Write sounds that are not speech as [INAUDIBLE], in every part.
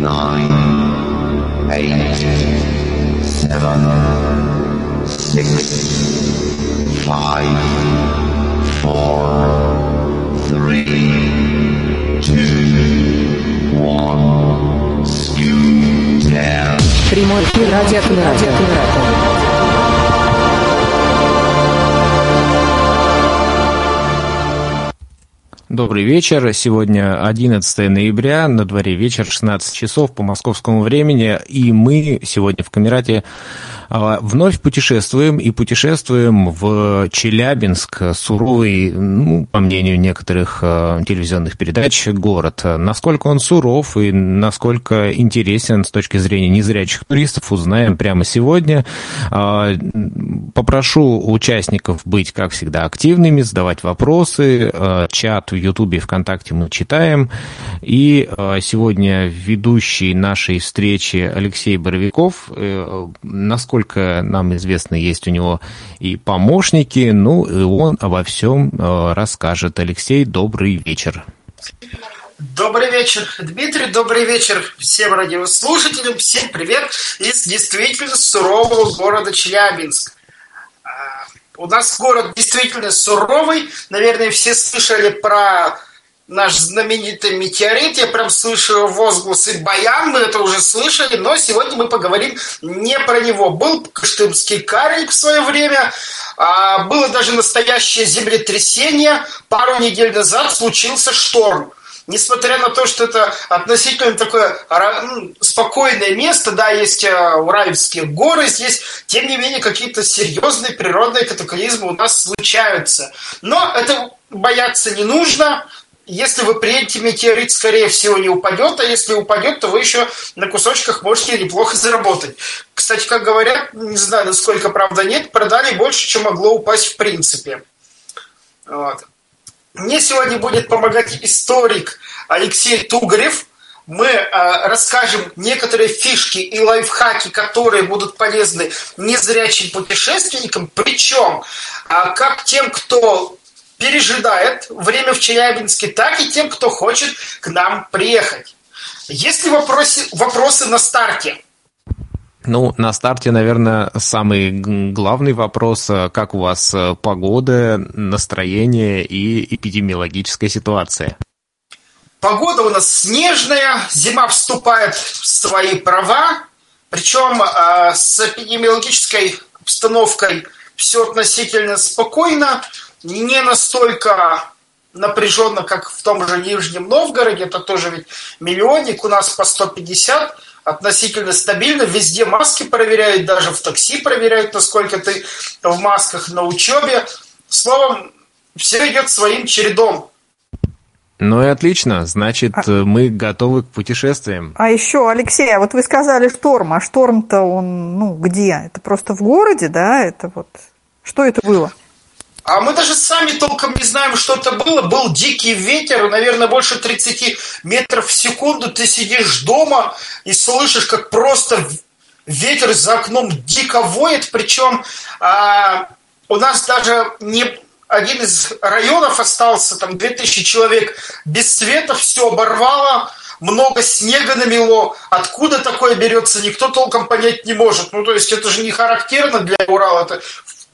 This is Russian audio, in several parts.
nine, eight, seven, six, five, four, three, two, one, skew down. Прямой эфир радиокоммуникатор. Добрый вечер. Сегодня 11 ноября, на дворе вечер, 16 часов по московскому времени, и мы сегодня в Камерате вновь путешествуем и путешествуем в Челябинск, суровый, ну, по мнению некоторых а, телевизионных передач, город. Насколько он суров и насколько интересен с точки зрения незрячих туристов, узнаем прямо сегодня. А, попрошу участников быть, как всегда, активными, задавать вопросы. Чат в Ютубе и ВКонтакте мы читаем. И сегодня ведущий нашей встречи Алексей Боровиков. Э, насколько насколько нам известно, есть у него и помощники, ну, и он обо всем э, расскажет. Алексей, добрый вечер. Добрый вечер, Дмитрий, добрый вечер всем радиослушателям, всем привет из действительно сурового города Челябинск. А, у нас город действительно суровый, наверное, все слышали про наш знаменитый метеорит. Я прям слышу возгласы Баян, мы это уже слышали, но сегодня мы поговорим не про него. Был Кыштымский карик в свое время, а, было даже настоящее землетрясение. Пару недель назад случился шторм. Несмотря на то, что это относительно такое ну, спокойное место, да, есть э, Уральские горы здесь, тем не менее какие-то серьезные природные катаклизмы у нас случаются. Но это бояться не нужно, если вы приедете, метеорит, скорее всего, не упадет, а если упадет, то вы еще на кусочках можете неплохо заработать. Кстати, как говорят, не знаю, насколько правда нет, продали больше, чем могло упасть в принципе. Вот. Мне сегодня будет помогать историк Алексей Тугарев. Мы э, расскажем некоторые фишки и лайфхаки, которые будут полезны незрячим путешественникам, причем э, как тем, кто пережидает время в Челябинске, так и тем, кто хочет к нам приехать. Есть ли вопросы, вопросы на старте? Ну, на старте, наверное, самый главный вопрос, э, как у вас э, погода, настроение и эпидемиологическая ситуация? Погода у нас снежная, зима вступает в свои права, причем э, с эпидемиологической обстановкой все относительно спокойно не настолько напряженно, как в том же Нижнем Новгороде, это тоже ведь миллионник, у нас по 150, относительно стабильно, везде маски проверяют, даже в такси проверяют, насколько ты в масках на учебе. Словом, все идет своим чередом. Ну и отлично, значит, а... мы готовы к путешествиям. А еще, Алексей, а вот вы сказали шторм, а шторм-то он, ну, где? Это просто в городе, да? Это вот... Что это было? А мы даже сами толком не знаем, что это было. Был дикий ветер, наверное, больше 30 метров в секунду. Ты сидишь дома и слышишь, как просто ветер за окном дико воет. Причем а, у нас даже не один из районов остался, там 2000 человек без света, все оборвало, много снега намело. Откуда такое берется, никто толком понять не может. Ну, то есть это же не характерно для Урала, это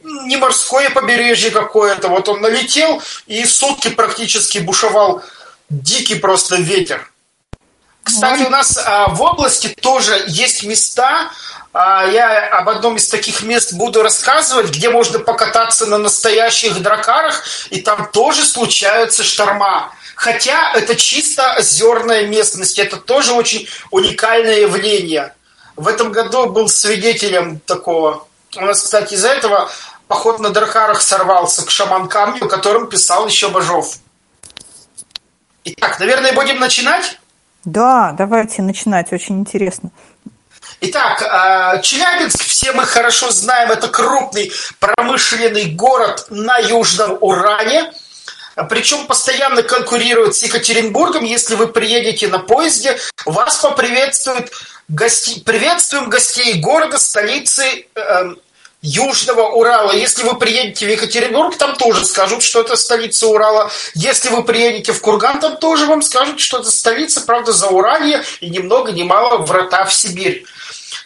не морское побережье какое-то. Вот он налетел и сутки практически бушевал дикий просто ветер. Кстати, у нас а, в области тоже есть места, а, я об одном из таких мест буду рассказывать, где можно покататься на настоящих дракарах, и там тоже случаются шторма. Хотя это чисто озерная местность, это тоже очень уникальное явление. В этом году был свидетелем такого. У нас, кстати, из-за этого поход на Дракарах сорвался к шаман-камню, о котором писал еще Бажов. Итак, наверное, будем начинать? Да, давайте начинать, очень интересно. Итак, а, Челябинск, все мы хорошо знаем, это крупный промышленный город на Южном Уране, причем постоянно конкурирует с Екатеринбургом. Если вы приедете на поезде, вас поприветствуют гости... приветствуем гостей города, столицы э, Южного Урала. Если вы приедете в Екатеринбург, там тоже скажут, что это столица Урала. Если вы приедете в Курган, там тоже вам скажут, что это столица, правда, за Уралье и ни много ни мало врата в Сибирь.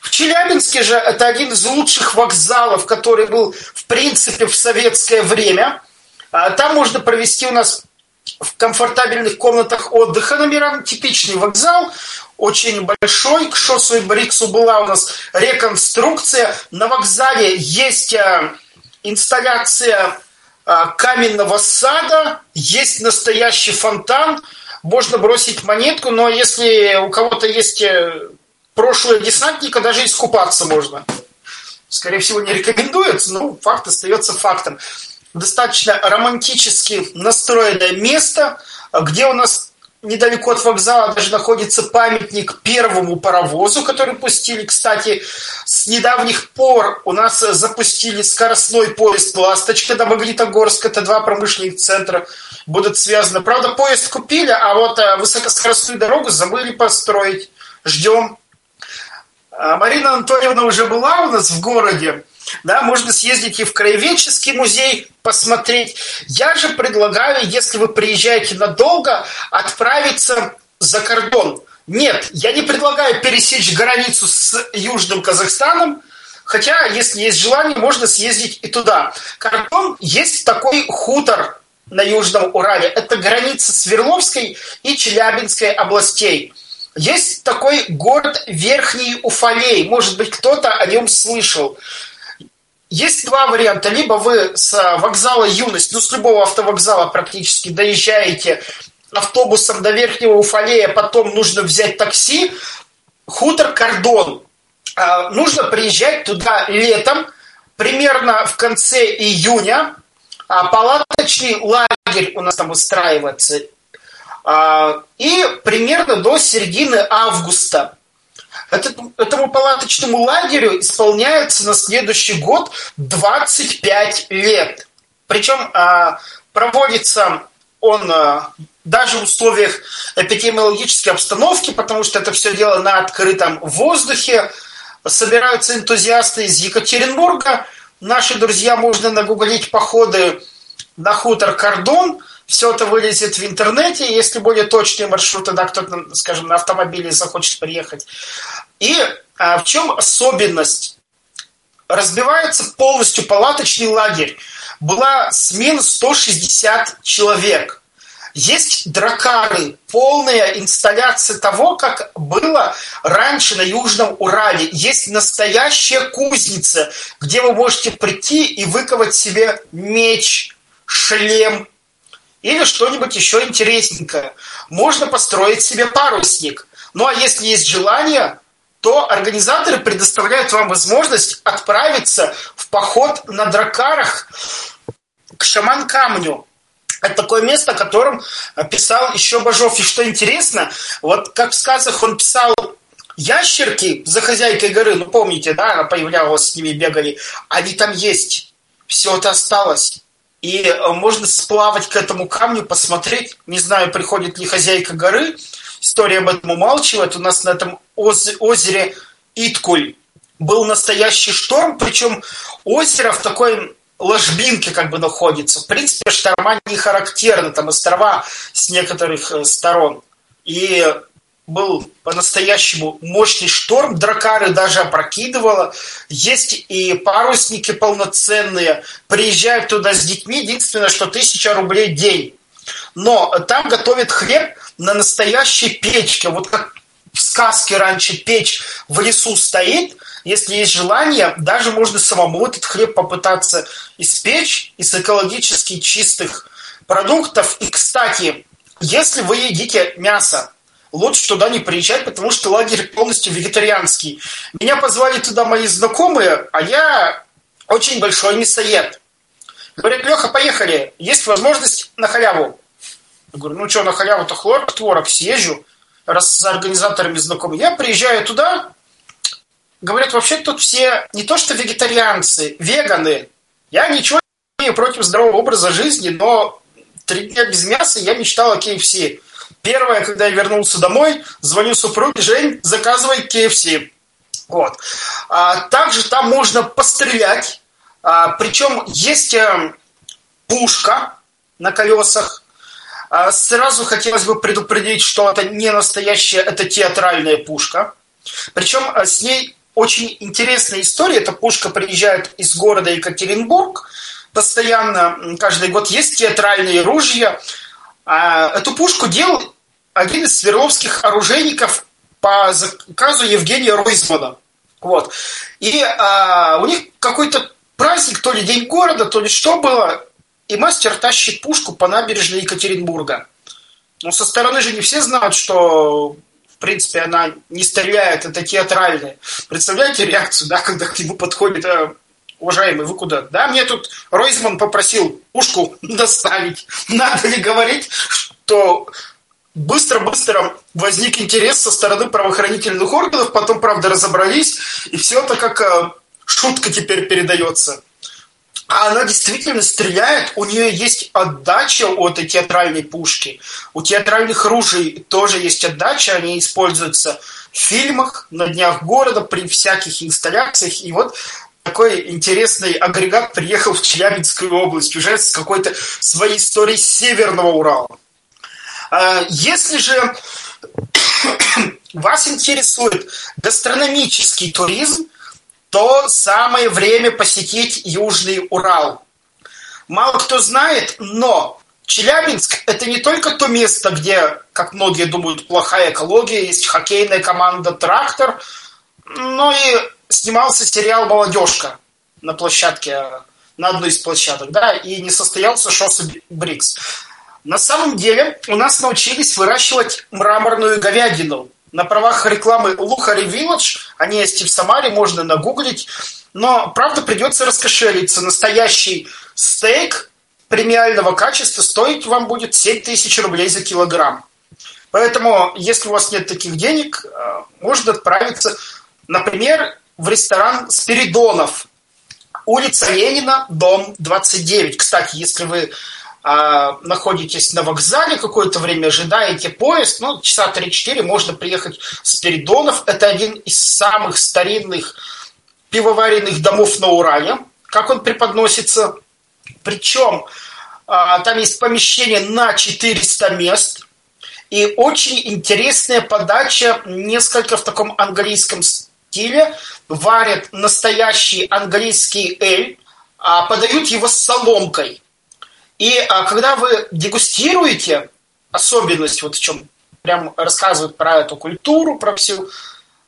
В Челябинске же это один из лучших вокзалов, который был, в принципе, в советское время. А там можно провести у нас в комфортабельных комнатах отдыха номерам. Типичный вокзал, очень большой. К Шосу и Бриксу была у нас реконструкция. На вокзале есть э, инсталляция э, каменного сада, есть настоящий фонтан. Можно бросить монетку, но если у кого-то есть э, прошлое десантника, даже искупаться можно. Скорее всего, не рекомендуется, но факт остается фактом. Достаточно романтически настроенное место, где у нас недалеко от вокзала даже находится памятник первому паровозу, который пустили. Кстати, с недавних пор у нас запустили скоростной поезд «Ласточка» до Магнитогорска. Это два промышленных центра будут связаны. Правда, поезд купили, а вот э, высокоскоростную дорогу забыли построить. Ждем. А Марина Анатольевна уже была у нас в городе. Да, можно съездить и в краеведческий музей посмотреть. Я же предлагаю, если вы приезжаете надолго, отправиться за кордон. Нет, я не предлагаю пересечь границу с Южным Казахстаном, хотя, если есть желание, можно съездить и туда. Кордон есть такой хутор на Южном Урале. Это граница Свердловской и Челябинской областей. Есть такой город Верхний Уфалей. Может быть, кто-то о нем слышал. Есть два варианта. Либо вы с вокзала Юность, ну, с любого автовокзала практически доезжаете автобусом до Верхнего Уфалея, потом нужно взять такси. Хутор Кордон. А, нужно приезжать туда летом, примерно в конце июня. А палаточный лагерь у нас там устраивается. А, и примерно до середины августа. Этому палаточному лагерю исполняется на следующий год 25 лет. Причем а, проводится он а, даже в условиях эпидемиологической обстановки, потому что это все дело на открытом воздухе. Собираются энтузиасты из Екатеринбурга. Наши друзья, можно нагуглить походы на хутор Кордон – все это вылезет в интернете, если более точные маршруты, да, кто-то, скажем, на автомобиле захочет приехать. И а, в чем особенность? Разбивается полностью палаточный лагерь. Была смена 160 человек. Есть дракары, полная инсталляция того, как было раньше на Южном Урале. Есть настоящая кузница, где вы можете прийти и выковать себе меч, шлем, или что-нибудь еще интересненькое. Можно построить себе парусник. Ну а если есть желание, то организаторы предоставляют вам возможность отправиться в поход на дракарах к шаман-камню. Это такое место, о котором писал еще Бажов. И что интересно, вот как в сказах он писал ящерки за хозяйкой горы, ну помните, да, она появлялась, с ними бегали, они там есть. Все это осталось. И э, можно сплавать к этому камню, посмотреть. Не знаю, приходит ли хозяйка горы. История об этом умалчивает. У нас на этом озере Иткуль был настоящий шторм, причем озеро в такой ложбинке как бы находится. В принципе, шторма не характерны, там острова с некоторых э, сторон. И был по-настоящему мощный шторм, дракары даже опрокидывало. Есть и парусники полноценные, приезжают туда с детьми, единственное, что тысяча рублей день. Но там готовят хлеб на настоящей печке. Вот как в сказке раньше печь в лесу стоит, если есть желание, даже можно самому этот хлеб попытаться испечь из экологически чистых продуктов. И, кстати, если вы едите мясо, лучше туда не приезжать, потому что лагерь полностью вегетарианский. Меня позвали туда мои знакомые, а я очень большой мясоед. Говорят, Леха, поехали, есть возможность на халяву. Я говорю, ну что, на халяву-то хлорок, творог съезжу, раз с организаторами знакомы. Я приезжаю туда, говорят, вообще тут все не то что вегетарианцы, веганы. Я ничего не имею против здорового образа жизни, но три дня без мяса я мечтал о KFC. Первое, когда я вернулся домой, звоню супруге, Жень, заказывай KFC. Вот. А также там можно пострелять А, причем есть э, пушка на колесах. А, сразу хотелось бы предупредить, что это не настоящая, это театральная пушка. Причем э, с ней очень интересная история. Эта пушка приезжает из города Екатеринбург. Постоянно, каждый год есть театральные ружья. А, эту пушку делал один из свердловских оружейников по заказу Евгения Ройзмана. Вот. И а, у них какой-то праздник, то ли день города, то ли что было, и мастер тащит пушку по набережной Екатеринбурга. Но со стороны же не все знают, что в принципе она не стреляет, это театральное. Представляете реакцию, да, когда к нему подходит э, уважаемый, вы куда? Да, мне тут Ройзман попросил пушку доставить. Надо ли говорить, что быстро-быстро возник интерес со стороны правоохранительных органов, потом, правда, разобрались, и все это как э, шутка теперь передается. А она действительно стреляет, у нее есть отдача от театральной пушки. У театральных ружей тоже есть отдача, они используются в фильмах, на днях города, при всяких инсталляциях. И вот такой интересный агрегат приехал в Челябинскую область уже с какой-то своей историей Северного Урала. А, если же [COUGHS] вас интересует гастрономический туризм, то самое время посетить Южный Урал. Мало кто знает, но Челябинск – это не только то место, где, как многие думают, плохая экология, есть хоккейная команда «Трактор», но и снимался сериал «Молодежка» на площадке, на одной из площадок, да, и не состоялся шоссе Брикс. На самом деле у нас научились выращивать мраморную говядину. На правах рекламы Лухари Village, они есть и в Самаре, можно нагуглить. Но, правда, придется раскошелиться. Настоящий стейк премиального качества стоить вам будет 7 тысяч рублей за килограмм. Поэтому, если у вас нет таких денег, э, можно отправиться, например, в ресторан Спиридонов. Улица Ленина, дом 29. Кстати, если вы а, находитесь на вокзале какое-то время, ожидаете поезд, ну, часа 3-4, можно приехать с Передонов. Это один из самых старинных пивоваренных домов на Урале. Как он преподносится? Причем а, там есть помещение на 400 мест. И очень интересная подача, несколько в таком английском стиле. Варят настоящий английский эль, а подают его с соломкой. И а, когда вы дегустируете, особенность вот в чем прям рассказывают про эту культуру, про всю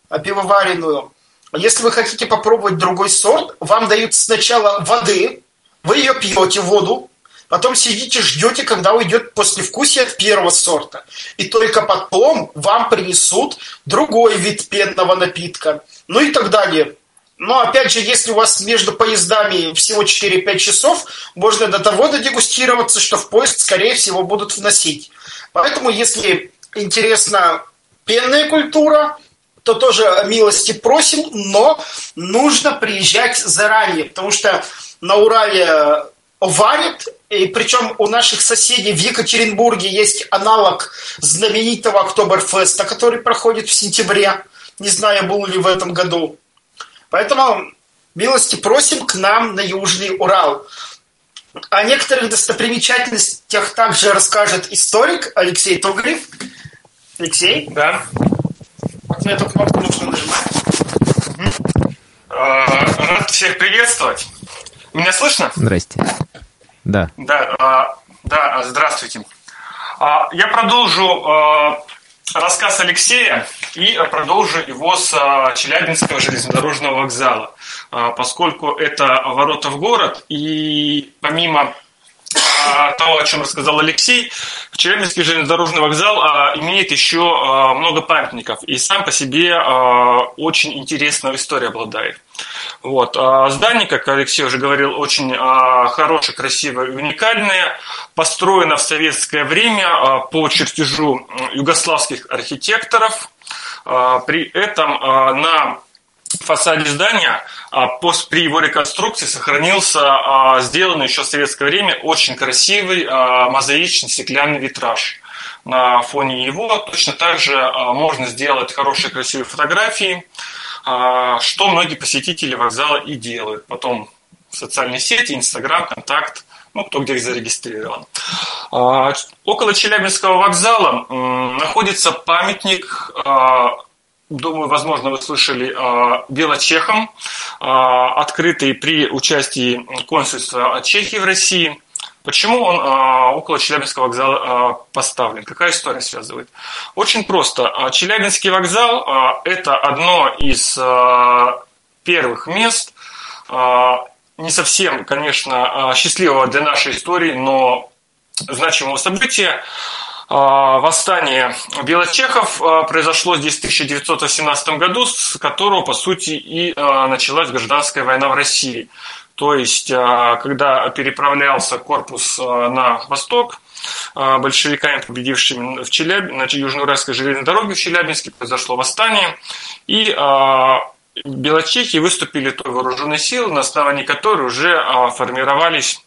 а, пивоваренную, если вы хотите попробовать другой сорт, вам дают сначала воды, вы ее пьете, воду, потом сидите, ждете, когда уйдет послевкусие от первого сорта. И только потом вам принесут другой вид пенного напитка. Ну и так далее. Но опять же, если у вас между поездами всего 4-5 часов, можно до того додегустироваться, что в поезд, скорее всего, будут вносить. Поэтому, если интересна пенная культура, то тоже милости просим, но нужно приезжать заранее, потому что на Урале варят, и причем у наших соседей в Екатеринбурге есть аналог знаменитого Октоберфеста, который проходит в сентябре. Не знаю, был ли в этом году. Поэтому милости просим к нам на Южный Урал. О некоторых достопримечательностях также расскажет историк Алексей Тугарев. Алексей? Да. Вот на эту кнопку нужно нажимать. А, рад всех приветствовать. Меня слышно? Здрасте. Да. Да, а, да, здравствуйте. А, я продолжу рассказ Алексея и продолжу его с а, Челябинского железнодорожного вокзала, а, поскольку это ворота в город, и помимо того, о чем рассказал Алексей, Челябинский железнодорожный вокзал а, имеет еще а, много памятников и сам по себе а, очень интересная история обладает. Вот. А здание, как Алексей уже говорил, очень а, хорошее, красивое уникальное. Построено в советское время а, по чертежу югославских архитекторов. А, при этом а, на фасаде здания а, при его реконструкции сохранился а, сделанный еще в советское время очень красивый а, мозаичный стеклянный витраж. На фоне его точно так же можно сделать хорошие красивые фотографии, что многие посетители вокзала и делают. Потом социальные сети, Инстаграм, Контакт, ну, кто где зарегистрирован. Около Челябинского вокзала находится памятник, думаю, возможно, вы слышали, а, белочехам, открытый при участии консульства Чехии в России. Почему он около Челябинского вокзала поставлен? Какая история связывает? Очень просто. Челябинский вокзал – это одно из первых мест, не совсем, конечно, а, счастливого для нашей истории, но значимого события. А, восстание белочехов а, произошло здесь в 1918 году, с которого, по сути, и началась гражданская война в России. То есть, когда переправлялся корпус на восток, большевиками, победившими в Челябинске, на Южноуральской железной дороге в Челябинске, произошло восстание, и Белочехи выступили той вооруженной силой, на основании которой уже а, формировались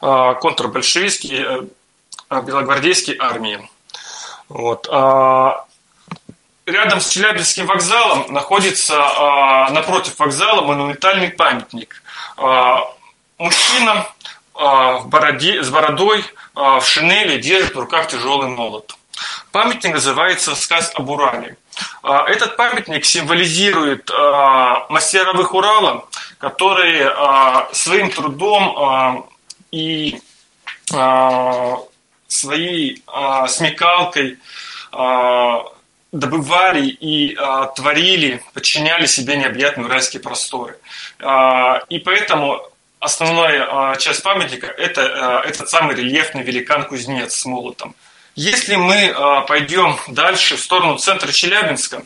а, контрбольшевистские а, белогвардейские армии. Вот. Рядом с Челябинским вокзалом находится напротив вокзала монументальный памятник. Мужчина в бороде, с бородой, в шинели держит в руках тяжелый молот. Памятник называется «Сказ об Урале». А, этот памятник символизирует а, мастеровых Урала, которые а, своим трудом и своей смекалкой добывали и творили, подчиняли себе необъятные уральские просторы. И поэтому основная часть памятника это этот самый рельефный великан-кузнец с молотом. Если мы э, пойдем дальше в сторону центра Челябинска,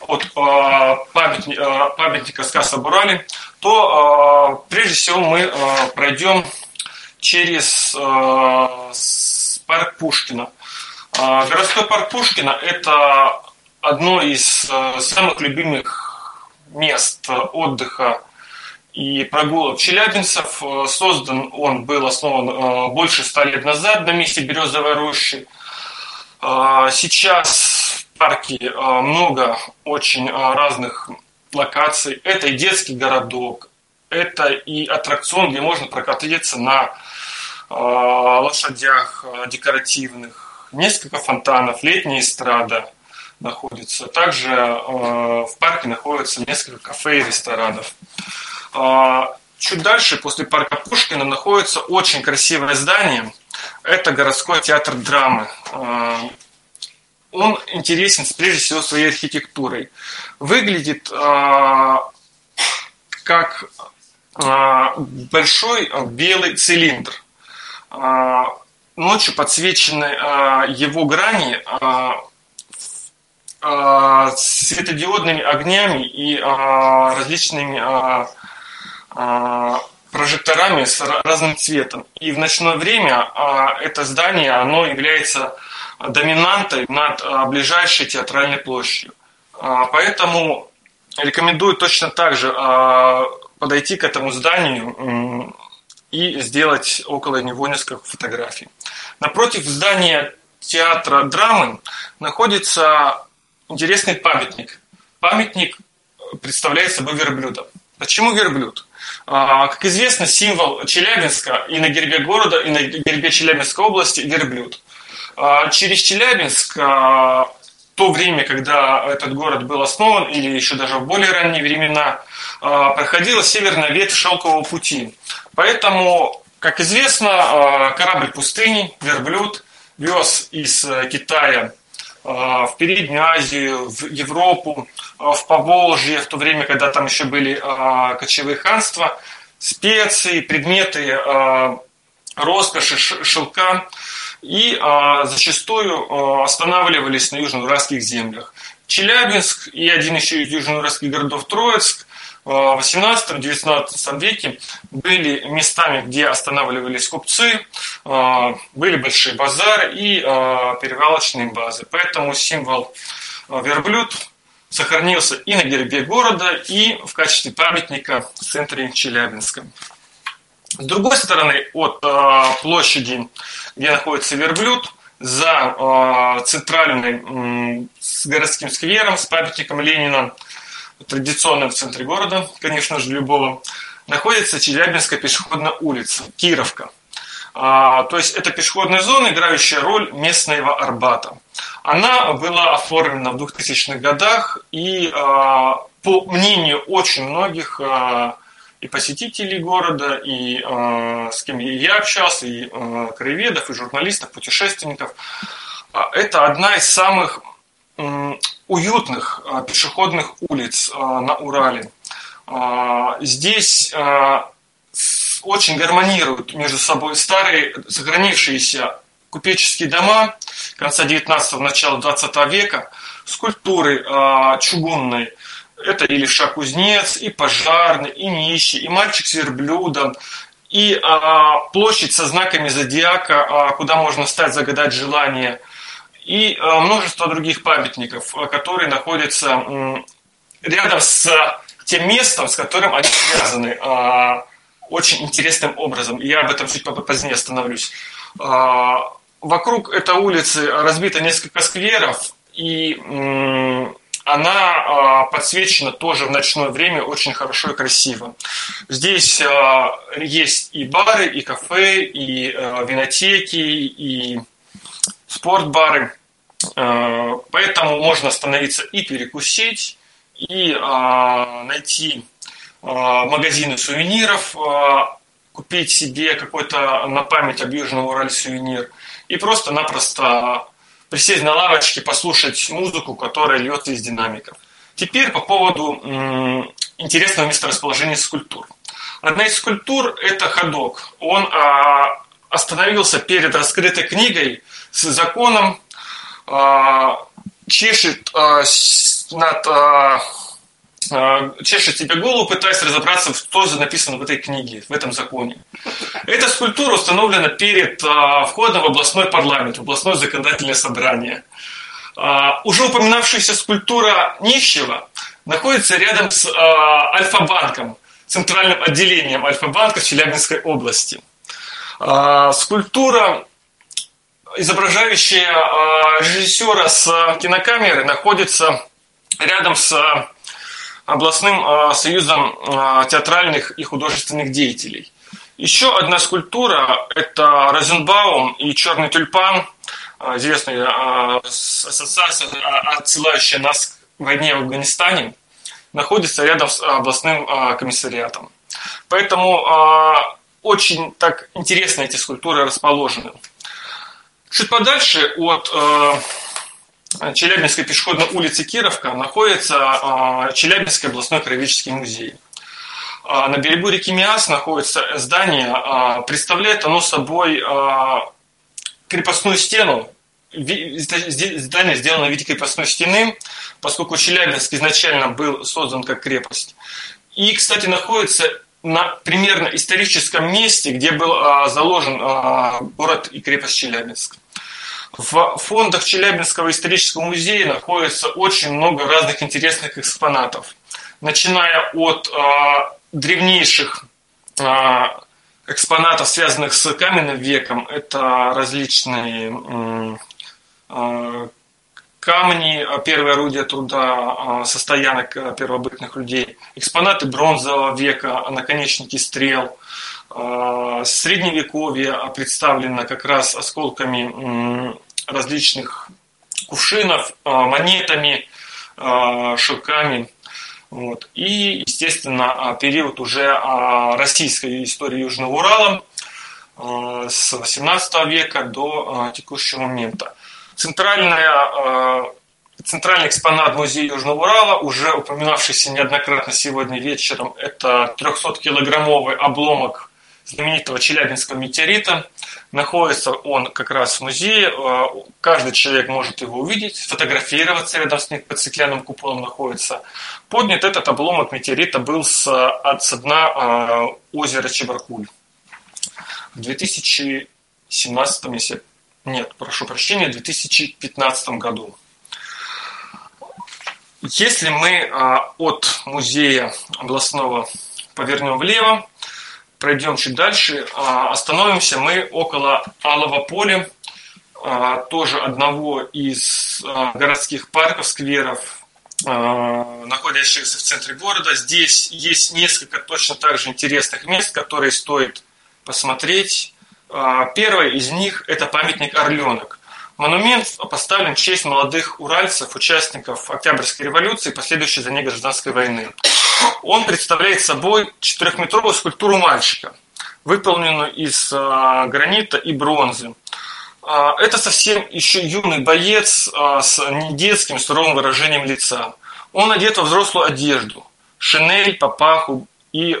от э, памятника, э, памятника Скаса Бурали, то прежде всего мы пройдем через парк Пушкина. Городской парк Пушкина – это одно из самых любимых мест отдыха и прогулок челябинцев. Создан он был основан больше ста лет назад на месте Березовой рощи. А, сейчас в парке много очень разных локаций. Это и детский городок, это и аттракцион, где можно прокатиться на лошадях декоративных, несколько фонтанов, летняя эстрада находится. Также в парке находится несколько кафе и ресторанов. Чуть дальше, после парка Пушкина, находится очень красивое здание – это городской театр драмы. Он интересен прежде всего своей архитектурой. Выглядит как большой белый цилиндр. Ночью подсвечены его грани светодиодными огнями и различными прожекторами с разным цветом. И в ночное время а, это здание, оно является доминантой над а, ближайшей театральной площадью. А, поэтому рекомендую точно так же подойти к этому зданию и сделать около него несколько фотографий. Напротив здания театра драмы находится интересный памятник. Памятник представляет собой верблюда. Почему верблюд? А, как известно, символ Челябинска и на гербе города, и на гербе Челябинской области – верблюд. А, через Челябинск а, то время, когда этот город был основан, или еще даже в более ранние времена, проходила северная ветвь шелкового пути. Поэтому, как известно, корабль пустыни, верблюд, вез из э, Китая в Переднюю Азию, в Европу, в Поволжье, в то время, когда там еще были кочевые ханства, специи, предметы роскоши, шелка, и зачастую останавливались на южноуральских землях. Челябинск и один еще из южноуральских городов Троицк в 18-19 веке были местами, где останавливались купцы, а, были большие базары и а, перевалочные базы. Поэтому символ а, верблюд сохранился и на гербе города, и в качестве памятника в центре Челябинска. С другой стороны, от площади, где находится верблюд, за центральным с городским сквером, с памятником Ленина, традиционным в центре города, конечно же, любого, находится Челябинская пешеходная улица, Кировка. А, то есть это пешеходная зона, играющая роль местного Арбата. Она была оформлена в 2000-х годах и, а, по мнению очень многих а, и посетителей города, и с кем я общался, и краеведов, и журналистов, путешественников, это одна из самых уютных пешеходных улиц на Урале. Здесь очень гармонируют между собой старые, сохранившиеся купеческие дома конца 19-го, начала 20 века, скульптуры э, чугунные. Это и левша кузнец, и пожарный, и нищий, и мальчик с верблюдом, и э, площадь со знаками зодиака, э, куда можно стать, загадать желание, и э, множество других памятников, которые находятся э, рядом с тем местом, с которым они связаны. Э, очень интересным образом. Я об этом чуть позднее остановлюсь. А, вокруг этой улицы разбито несколько скверов, и она а, подсвечена тоже в ночное время очень хорошо и красиво. Здесь а, есть и бары, и кафе, и винотеки, и спортбары. Поэтому можно остановиться и перекусить, и найти а, магазины сувениров, а, купить себе какой-то на память об Южном Урале сувенир и просто-напросто присесть на лавочке, послушать музыку, которая льется из динамиков. Теперь по поводу интересного месторасположения скульптур. Одна из скульптур – это ходок. Он а, остановился перед раскрытой книгой с законом, чешет над а, чешет себе голову, пытаясь разобраться, что же написано в этой книге, в этом законе. Эта скульптура установлена перед а, входом в областной парламент, в областное законодательное собрание. А, уже упоминавшаяся скульптура нищего находится рядом с Альфа-банком, центральным отделением Альфа-банка в Челябинской области. Скульптура, изображающая режиссера с кинокамеры, находится рядом с областным а, союзом а, театральных и художественных деятелей. Еще одна скульптура – это Розенбаум и Черный тюльпан, а, известная ассоциация, отсылающая нас к войне в Афганистане, находится рядом с областным комиссариатом. Поэтому очень так интересно эти скульптуры расположены. Чуть подальше от Челябинской пешеходной улицы Кировка находится а, Челябинский областной краеведческий музей. А, на берегу реки Миас находится здание, а, представляет оно собой крепостную стену, здание сделано в виде крепостной стены, поскольку Челябинск изначально был создан как крепость. И, кстати, находится на примерно историческом месте, где был заложен город и крепость Челябинск. В фондах Челябинского исторического музея находится очень много разных интересных экспонатов, начиная от э, древнейших э, экспонатов, связанных с каменным веком. Это различные э, камни, первые орудия труда со стоянок первобытных людей, экспонаты бронзового века, наконечники стрел. Средневековье представлено как раз осколками различных кувшинов, а, монетами, а, шелками. Вот. И, естественно, а, период уже российской истории Южного Урала с 18 века до текущего момента. Центральная, центральный экспонат Музея Южного Урала, уже упоминавшийся неоднократно сегодня вечером, это 300-килограммовый обломок знаменитого Челябинского метеорита. Находится он как раз в музее. Э, каждый человек может его увидеть, сфотографироваться рядом с ним, под стеклянным куполом находится. Поднят этот обломок метеорита был с, от, с дна э, озера Чебаркуль. В 2017, если... Нет, прошу прощения, в 2015 году. Если мы э, от музея областного повернем влево, пройдем чуть дальше, а, остановимся мы около Алого поля, а, тоже одного из а, городских парков, скверов находящегося в центре города. Здесь есть несколько точно так же интересных мест, которые стоит посмотреть. Первое из них – это памятник «Орленок». Монумент поставлен в честь молодых уральцев, участников Октябрьской революции и последующей за ней гражданской войны. Он представляет собой четырехметровую скульптуру мальчика, выполненную из а, гранита и бронзы. А, это совсем еще юный боец а, с недетским суровым выражением лица. Он одет во взрослую одежду, шинель, папаху и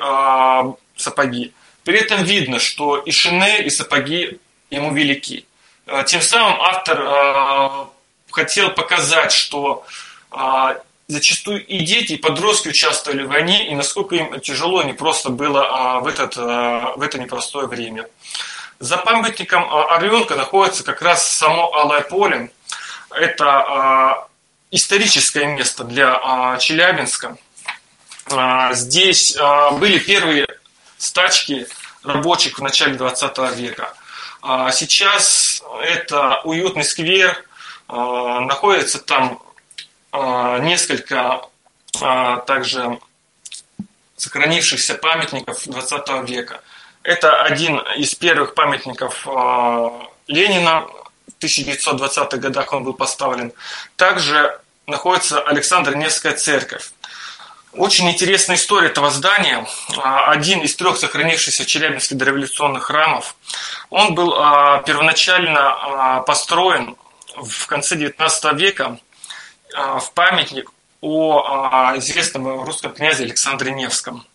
сапоги. При этом видно, что и шинель, и сапоги ему велики. Э, тем самым автор э, хотел показать, что э, зачастую и дети, и подростки участвовали в войне, и насколько им тяжело не просто было в, этот, в это непростое время. За памятником Орленка находится как раз само Алое поле. Это историческое место для Челябинска. Здесь были первые стачки рабочих в начале 20 века. А сейчас это уютный сквер, а, находится там а, несколько также сохранившихся памятников 20 века. Это один из первых памятников Ленина. В 1920-х годах он был поставлен. Также находится Александр Невская церковь. Очень интересная история этого здания. А, один из трех сохранившихся в Челябинске дореволюционных храмов. Он был а, первоначально а, построен в конце XIX века в памятник о известном русском князе Александре Невском.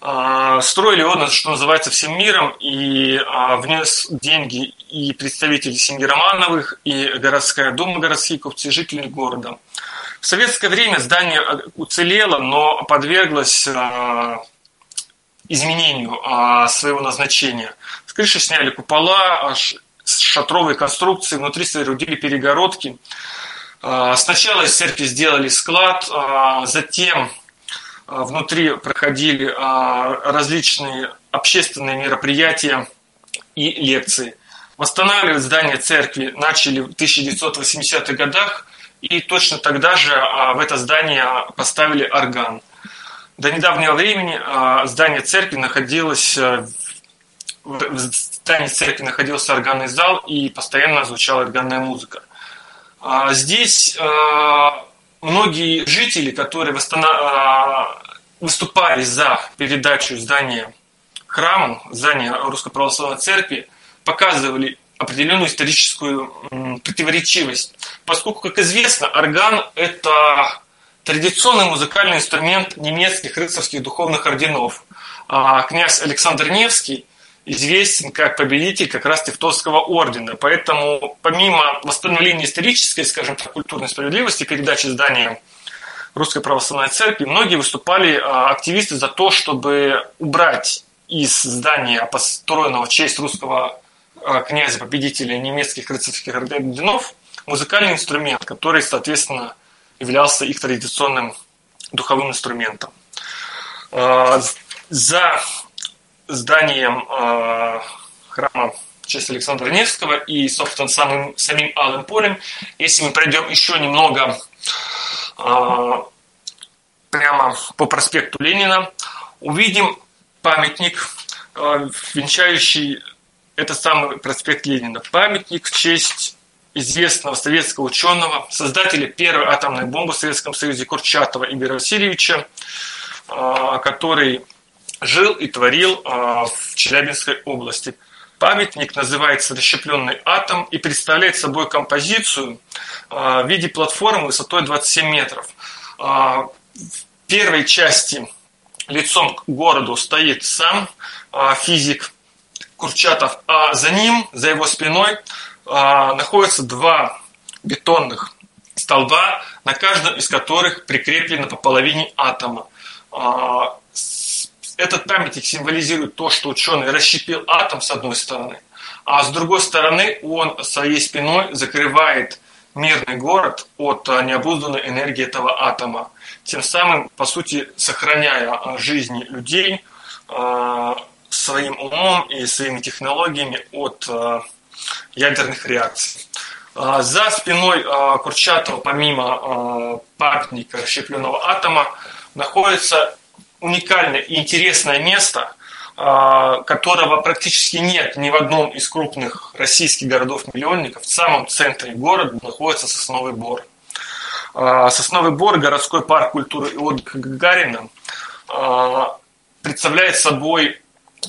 Строили он, что называется, всем миром, и внес деньги и представители семьи Романовых, и городская дума, городские купцы, жители города. В советское время здание уцелело, но подверглось изменению своего назначения. С крыши сняли купола, шатровые конструкции, внутри соорудили перегородки. Э, сначала из церкви сделали склад, затем внутри проходили различные общественные мероприятия и лекции. Восстанавливать здание церкви начали в 1980-х годах и точно тогда же а, в это здание поставили орган. До недавнего времени а, здание церкви находилось э, в здании церкви находился органный зал и постоянно звучала органная музыка. А, здесь многие жители, которые выступали за передачу здания храму, здания Русской Православной Церкви, показывали определенную историческую противоречивость. Поскольку, как известно, орган – это традиционный музыкальный инструмент немецких рыцарских духовных орденов. А князь Александр Невский известен как победитель как раз Тевтонского ордена. Поэтому помимо восстановления исторической, скажем так, культурной справедливости, передачи здания Русской Православной Церкви, многие выступали а, активисты за то, чтобы убрать из здания, построенного в честь русского а, князя, победителя немецких рыцарских орденов, музыкальный инструмент, который, соответственно, являлся их традиционным духовым инструментом. А, за зданием а, храма в честь Александра Невского и, собственно, самым, самим Алым полем, если мы пройдем еще немного прямо по проспекту Ленина, увидим памятник, венчающий это самый проспект Ленина. Памятник в честь известного советского ученого, создателя первой атомной бомбы в Советском Союзе Курчатова Игоря Васильевича, а, который жил и творил а, в Челябинской области. Памятник называется «Расщепленный атом» и представляет собой композицию а, в виде платформы высотой 27 метров. В первой части лицом к городу стоит сам физик Курчатов, а за ним, за его спиной, а, находятся два бетонных столба, на каждом из которых прикреплено по половине атома. А, этот памятник символизирует то, что ученый расщепил атом с одной стороны, а с другой стороны он своей спиной закрывает мирный город от а, необузданной энергии этого атома, тем самым, по сути, сохраняя жизни людей, своим умом и своими технологиями от ядерных реакций. А, за спиной а, Курчатова, помимо а, памятника расщепленного атома, находится уникальное и интересное место, которого практически нет ни в одном из крупных российских городов-миллионников. В самом центре города находится Сосновый Бор. Сосновый Бор, городской парк культуры и отдыха Гагарина, представляет собой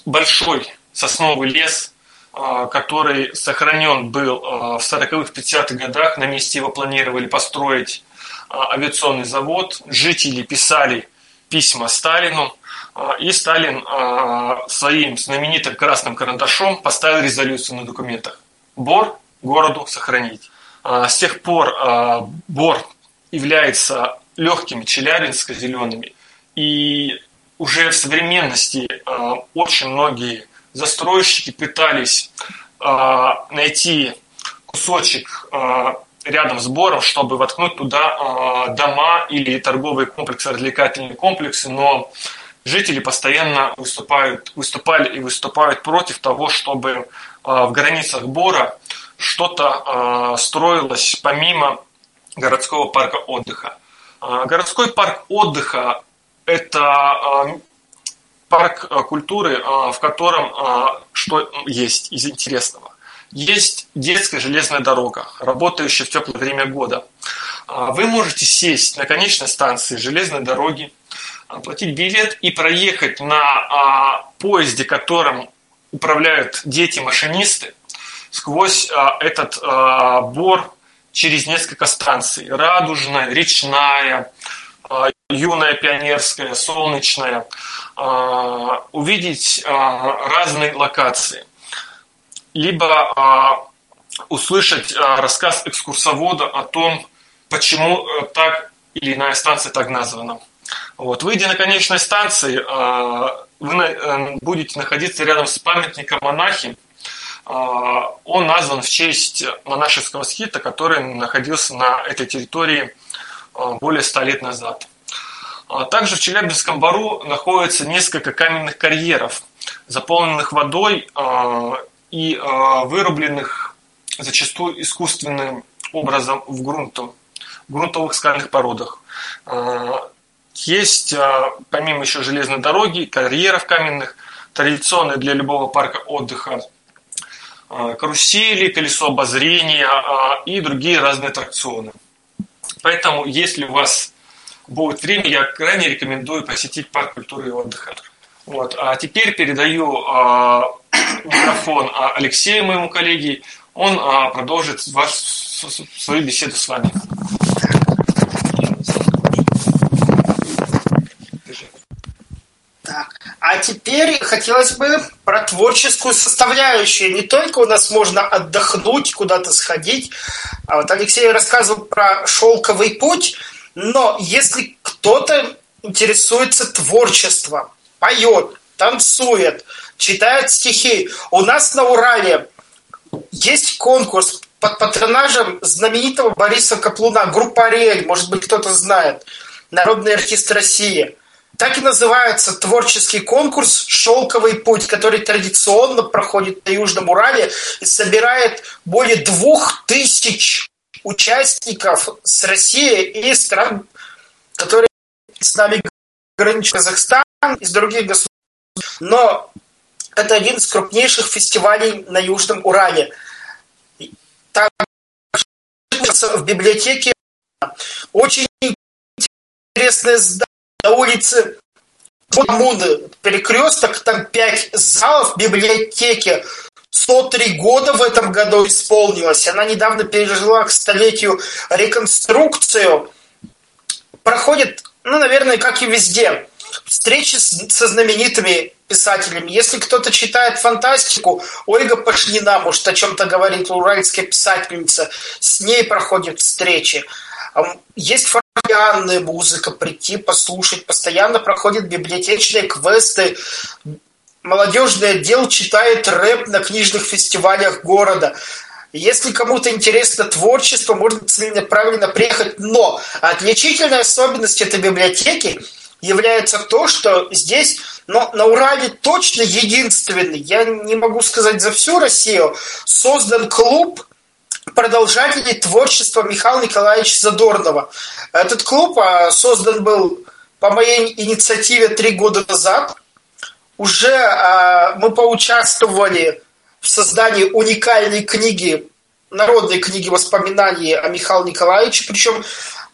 большой сосновый лес – а, который сохранен был а, в 40-х, 50-х годах. На месте его планировали построить а, авиационный завод. Жители писали письма Сталину. И Сталин своим знаменитым красным карандашом поставил резолюцию на документах. Бор городу сохранить. С тех пор Бор является легкими челябинско-зелеными. И уже в современности очень многие застройщики пытались найти кусочек рядом с Бором, чтобы воткнуть туда э, дома или торговые комплексы, развлекательные комплексы, но жители постоянно выступают, выступали и выступают против того, чтобы э, в границах Бора что-то э, строилось помимо городского парка отдыха. Городской парк отдыха – это парк культуры, в котором что есть из интересного. Есть детская железная дорога, работающая в теплое время года. Вы можете сесть на конечной станции железной дороги, оплатить билет и проехать на поезде, которым управляют дети-машинисты, сквозь этот бор через несколько станций. Радужная, речная, юная пионерская, солнечная, а, увидеть а, разные локации, либо а, услышать рассказ экскурсовода о том, почему э, так или иная станция так названа. Вот. Выйдя на конечной станции, вы э, будете находиться рядом с памятником монахи. Он назван в честь монашеского скита, который находился на этой территории более ста лет назад. А также в Челябинском бару находится несколько каменных карьеров, заполненных водой а, и а, вырубленных зачастую искусственным образом в грунту, в грунтовых скальных породах. Есть, помимо еще железной дороги, карьеров каменных, традиционные для любого парка отдыха карусели, колесо обозрения и другие разные аттракционы. Поэтому, если у вас будет время, я крайне рекомендую посетить парк культуры и отдыха. Вот. А теперь передаю э, микрофон Алексею, моему коллеге. Он э, продолжит ваш, свою беседу с вами. А теперь хотелось бы про творческую составляющую. Не только у нас можно отдохнуть, куда-то сходить. А вот Алексей рассказывал про шелковый путь – но если кто-то интересуется творчеством, поет, танцует, читает стихи, у нас на Урале есть конкурс под патронажем знаменитого Бориса Каплуна, группа «Ариэль», может быть, кто-то знает, народный артист России. Так и называется творческий конкурс «Шелковый путь», который традиционно проходит на Южном Урале и собирает более двух тысяч участников с России и стран, которые с нами граничат Казахстан, из других государств. Но это один из крупнейших фестивалей на Южном Урале. Там в библиотеке очень интересное здание на улице Муны, перекресток, там пять залов в библиотеке 103 года в этом году исполнилось. Она недавно пережила к столетию реконструкцию. Проходит, ну, наверное, как и везде, встречи со знаменитыми писателями. Если кто-то читает фантастику, Ольга Пашнина, может, о чем-то говорит, уральская писательница, с ней проходят встречи. Есть фортепианная музыка, прийти, послушать. Постоянно проходят библиотечные квесты, молодежный отдел читает рэп на книжных фестивалях города. Если кому-то интересно творчество, можно целенаправленно приехать. Но отличительная особенность этой библиотеки является то, что здесь, но на Урале точно единственный, я не могу сказать за всю Россию, создан клуб продолжателей творчества Михаила Николаевича Задорнова. Этот клуб а, создан был по моей инициативе три года назад. Уже а, мы поучаствовали в создании уникальной книги, народной книги воспоминаний о Михаиле Николаевиче, причем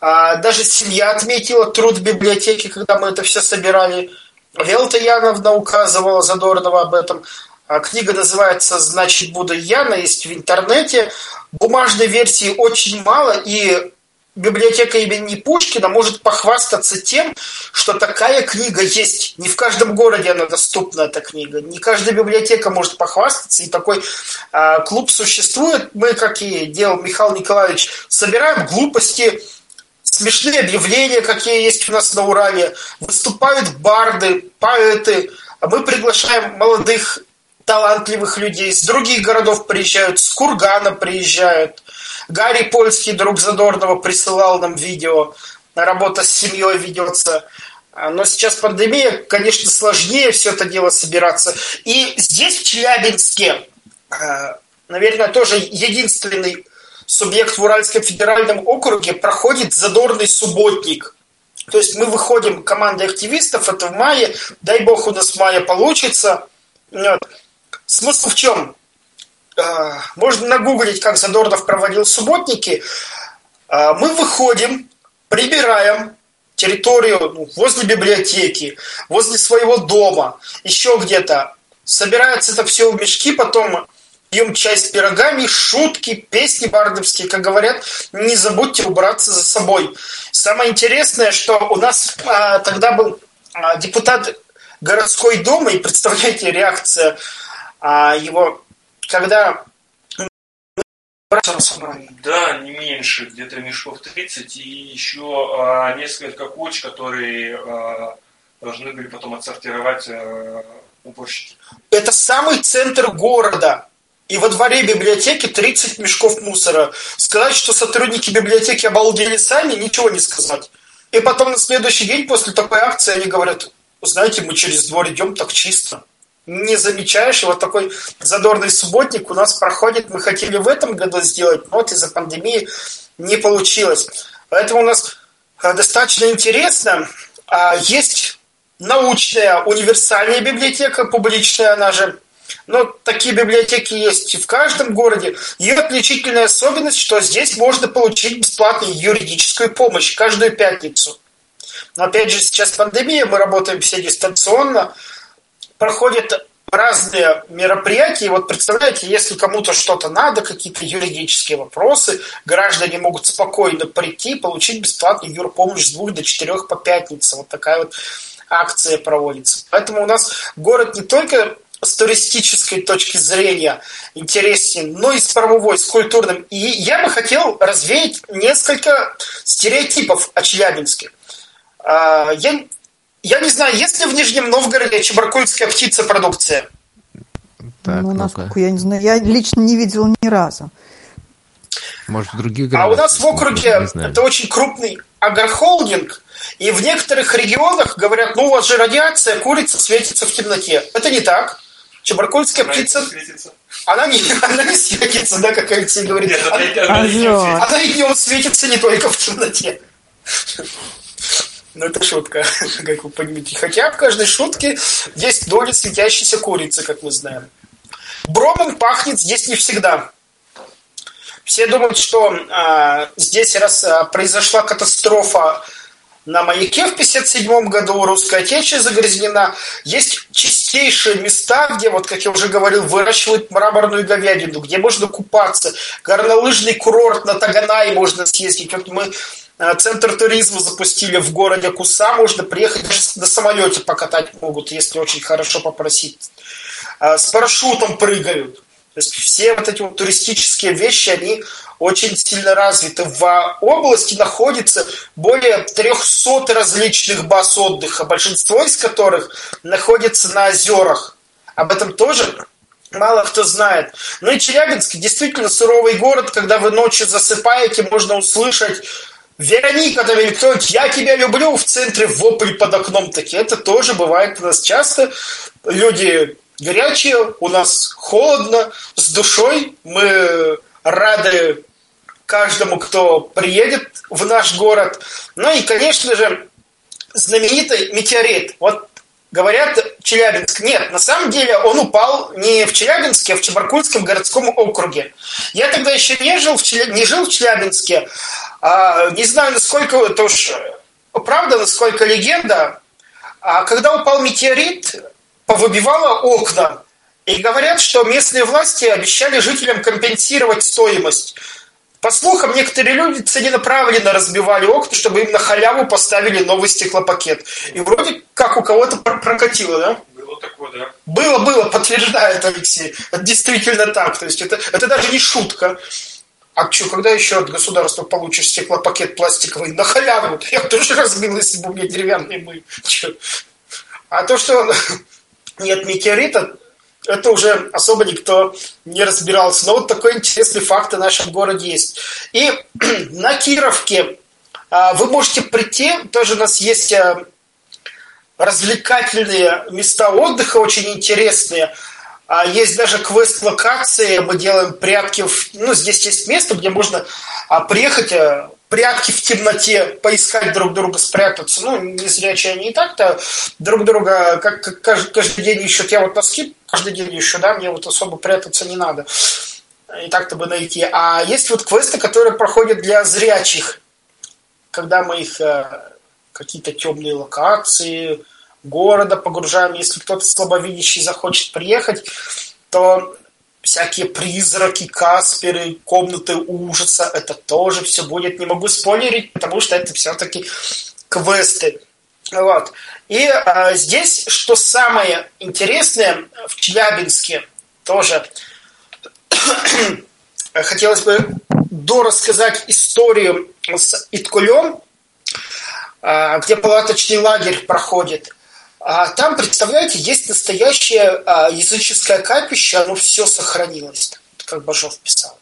а, даже семья отметила труд библиотеки, когда мы это все собирали. Велта Яновна указывала Задорнова об этом. А книга называется «Значит, буду Яна», есть в интернете. Бумажной версии очень мало, и библиотека имени Пушкина может похвастаться тем, что такая книга есть. Не в каждом городе она доступна, эта книга. Не каждая библиотека может похвастаться, и такой э, клуб существует. Мы, как и делал Михаил Николаевич, собираем глупости, смешные объявления, какие есть у нас на Урале, выступают барды, поэты, мы приглашаем молодых талантливых людей, с других городов приезжают, с Кургана приезжают. Гарри Польский, друг Задорнова, присылал нам видео, работа с семьей ведется. А, но сейчас пандемия, конечно, сложнее все это дело собираться. И здесь, в Челябинске, а, наверное, тоже единственный субъект в Уральском федеральном округе проходит задорный субботник. То есть мы выходим командой активистов, это в мае, дай бог у нас в мае получится. Вот. Смысл в чем? А, можно нагуглить, как Задорнов проводил субботники. А, мы выходим, прибираем территорию ну, возле библиотеки, возле своего дома, еще где-то. Собирается это все в мешки, потом пьем чай с пирогами, шутки, песни бардовские, как говорят, не забудьте убраться за собой. Самое интересное, что у нас а, тогда был а, депутат городской дума, и представляете, реакция а, его, когда да, не меньше, где-то мешков 30, и еще а, несколько куч, которые а, должны были потом отсортировать а, уборщики. Это самый центр города. И во дворе библиотеки 30 мешков мусора. Сказать, что сотрудники библиотеки обалдели сами, ничего не сказать. И потом на следующий день после такой акции они говорят, знаете, мы через двор идем так чисто. Не замечаешь, и вот такой задорный субботник у нас проходит. Мы хотели в этом году сделать, но вот из-за пандемии не получилось. Поэтому у нас э, достаточно интересно. А, есть научная универсальная библиотека, публичная она же, но такие библиотеки есть в каждом городе. Ее отличительная особенность, что здесь можно получить бесплатную юридическую помощь каждую пятницу. Но опять же, сейчас пандемия, мы работаем все дистанционно, проходят разные мероприятия. И вот представляете, если кому-то что-то надо, какие-то юридические вопросы, граждане могут спокойно прийти, получить бесплатную юрпомощь с двух до четырех по пятницам. Вот такая вот акция проводится. Поэтому у нас город не только с туристической точки зрения интересен, но и с правовой, с культурным. И я бы хотел развеять несколько стереотипов о Челябинске. А, я, я не знаю, есть ли в Нижнем Новгороде чебаркульская птица-продукция? Так, ну, насколько я не знаю, я лично не видел ни разу. Может, в других городах? А у нас в округе это очень крупный агрохолдинг, и в некоторых регионах говорят, ну у вас же радиация, курица светится в темноте. Это не так. Чебаркульская она птица... Она не, [LAUGHS] она не светится, да, как Алексей говорит. Нет, она, она, она, она и днем светится не только в темноте. Ну, это шутка, [LAUGHS] как вы понимаете. Хотя в каждой шутке есть доля светящейся курицы, как мы знаем. Бромом пахнет здесь не всегда. Все думают, что э, здесь раз э, произошла катастрофа на маяке в 57 году русская отечество загрязнена. Есть чистейшие места, где, вот как я уже говорил, выращивают мраморную говядину, где можно купаться. Горнолыжный курорт на Таганай можно съездить. Вот мы Центр туризма запустили в городе Куса. Можно приехать даже на самолете покатать могут, если очень хорошо попросить. Э, с парашютом прыгают. То есть все вот эти вот туристические вещи, они очень сильно развиты. В области находится более 300 различных баз отдыха, большинство из которых находится на озерах. Об этом тоже мало кто знает. Ну и Челябинск действительно суровый город, когда вы ночью засыпаете, можно услышать Вероника кто я тебя люблю в центре вопль под окном такие. Это тоже бывает у нас часто. Люди горячие, у нас холодно, с душой, мы рады каждому, кто приедет в наш город. Ну и, конечно же, знаменитый метеорит. Вот говорят Челябинск. Нет, на самом деле он упал не в Челябинске, а в Чебаркульском городском округе. Я тогда еще не жил в, Челя... не жил в Челябинске. А, не знаю, насколько это уж правда, насколько легенда. А когда упал метеорит, повыбивало окна. И говорят, что местные власти обещали жителям компенсировать стоимость. По слухам, некоторые люди целенаправленно разбивали окна, чтобы им на халяву поставили новый стеклопакет. И вроде как у кого-то прокатило, да? Было такое, да. Было, было, подтверждает Алексей. Это действительно так. То есть это, это даже не шутка. А что, когда еще от государства получишь стеклопакет пластиковый на халяву? Я тоже [LAUGHS] разбил, если бы у меня деревянные были. А то, что [LAUGHS] нет метеорита, это уже особо никто не разбирался. Но вот такой интересный факт в нашем городе есть. И [CLEARS THROAT] на Кировке а, вы можете прийти, тоже у нас есть а, развлекательные места отдыха, очень интересные. А, есть даже квест-локации, мы делаем прятки. В... Ну, здесь есть место, где можно приехать, прятки в темноте, поискать друг друга, спрятаться. Ну, не зрячие они и так-то друг друга как, как каждый день ищут. Я вот носки каждый день ищу, да, мне вот особо прятаться не надо. И так-то бы найти. А есть вот квесты, которые проходят для зрячих, когда мы их э, какие-то темные локации города погружаем. Если кто-то слабовидящий захочет приехать, то всякие призраки, касперы, комнаты ужаса, это тоже все будет. Не могу спойлерить, потому что это все-таки квесты. Вот. И а, здесь, что самое интересное, в Челябинске тоже [CLEARS THROAT] хотелось бы дорассказать историю с Иткулем, а, где палаточный лагерь проходит – там, представляете, есть настоящее а, языческое капище, оно все сохранилось, как Бажов писал.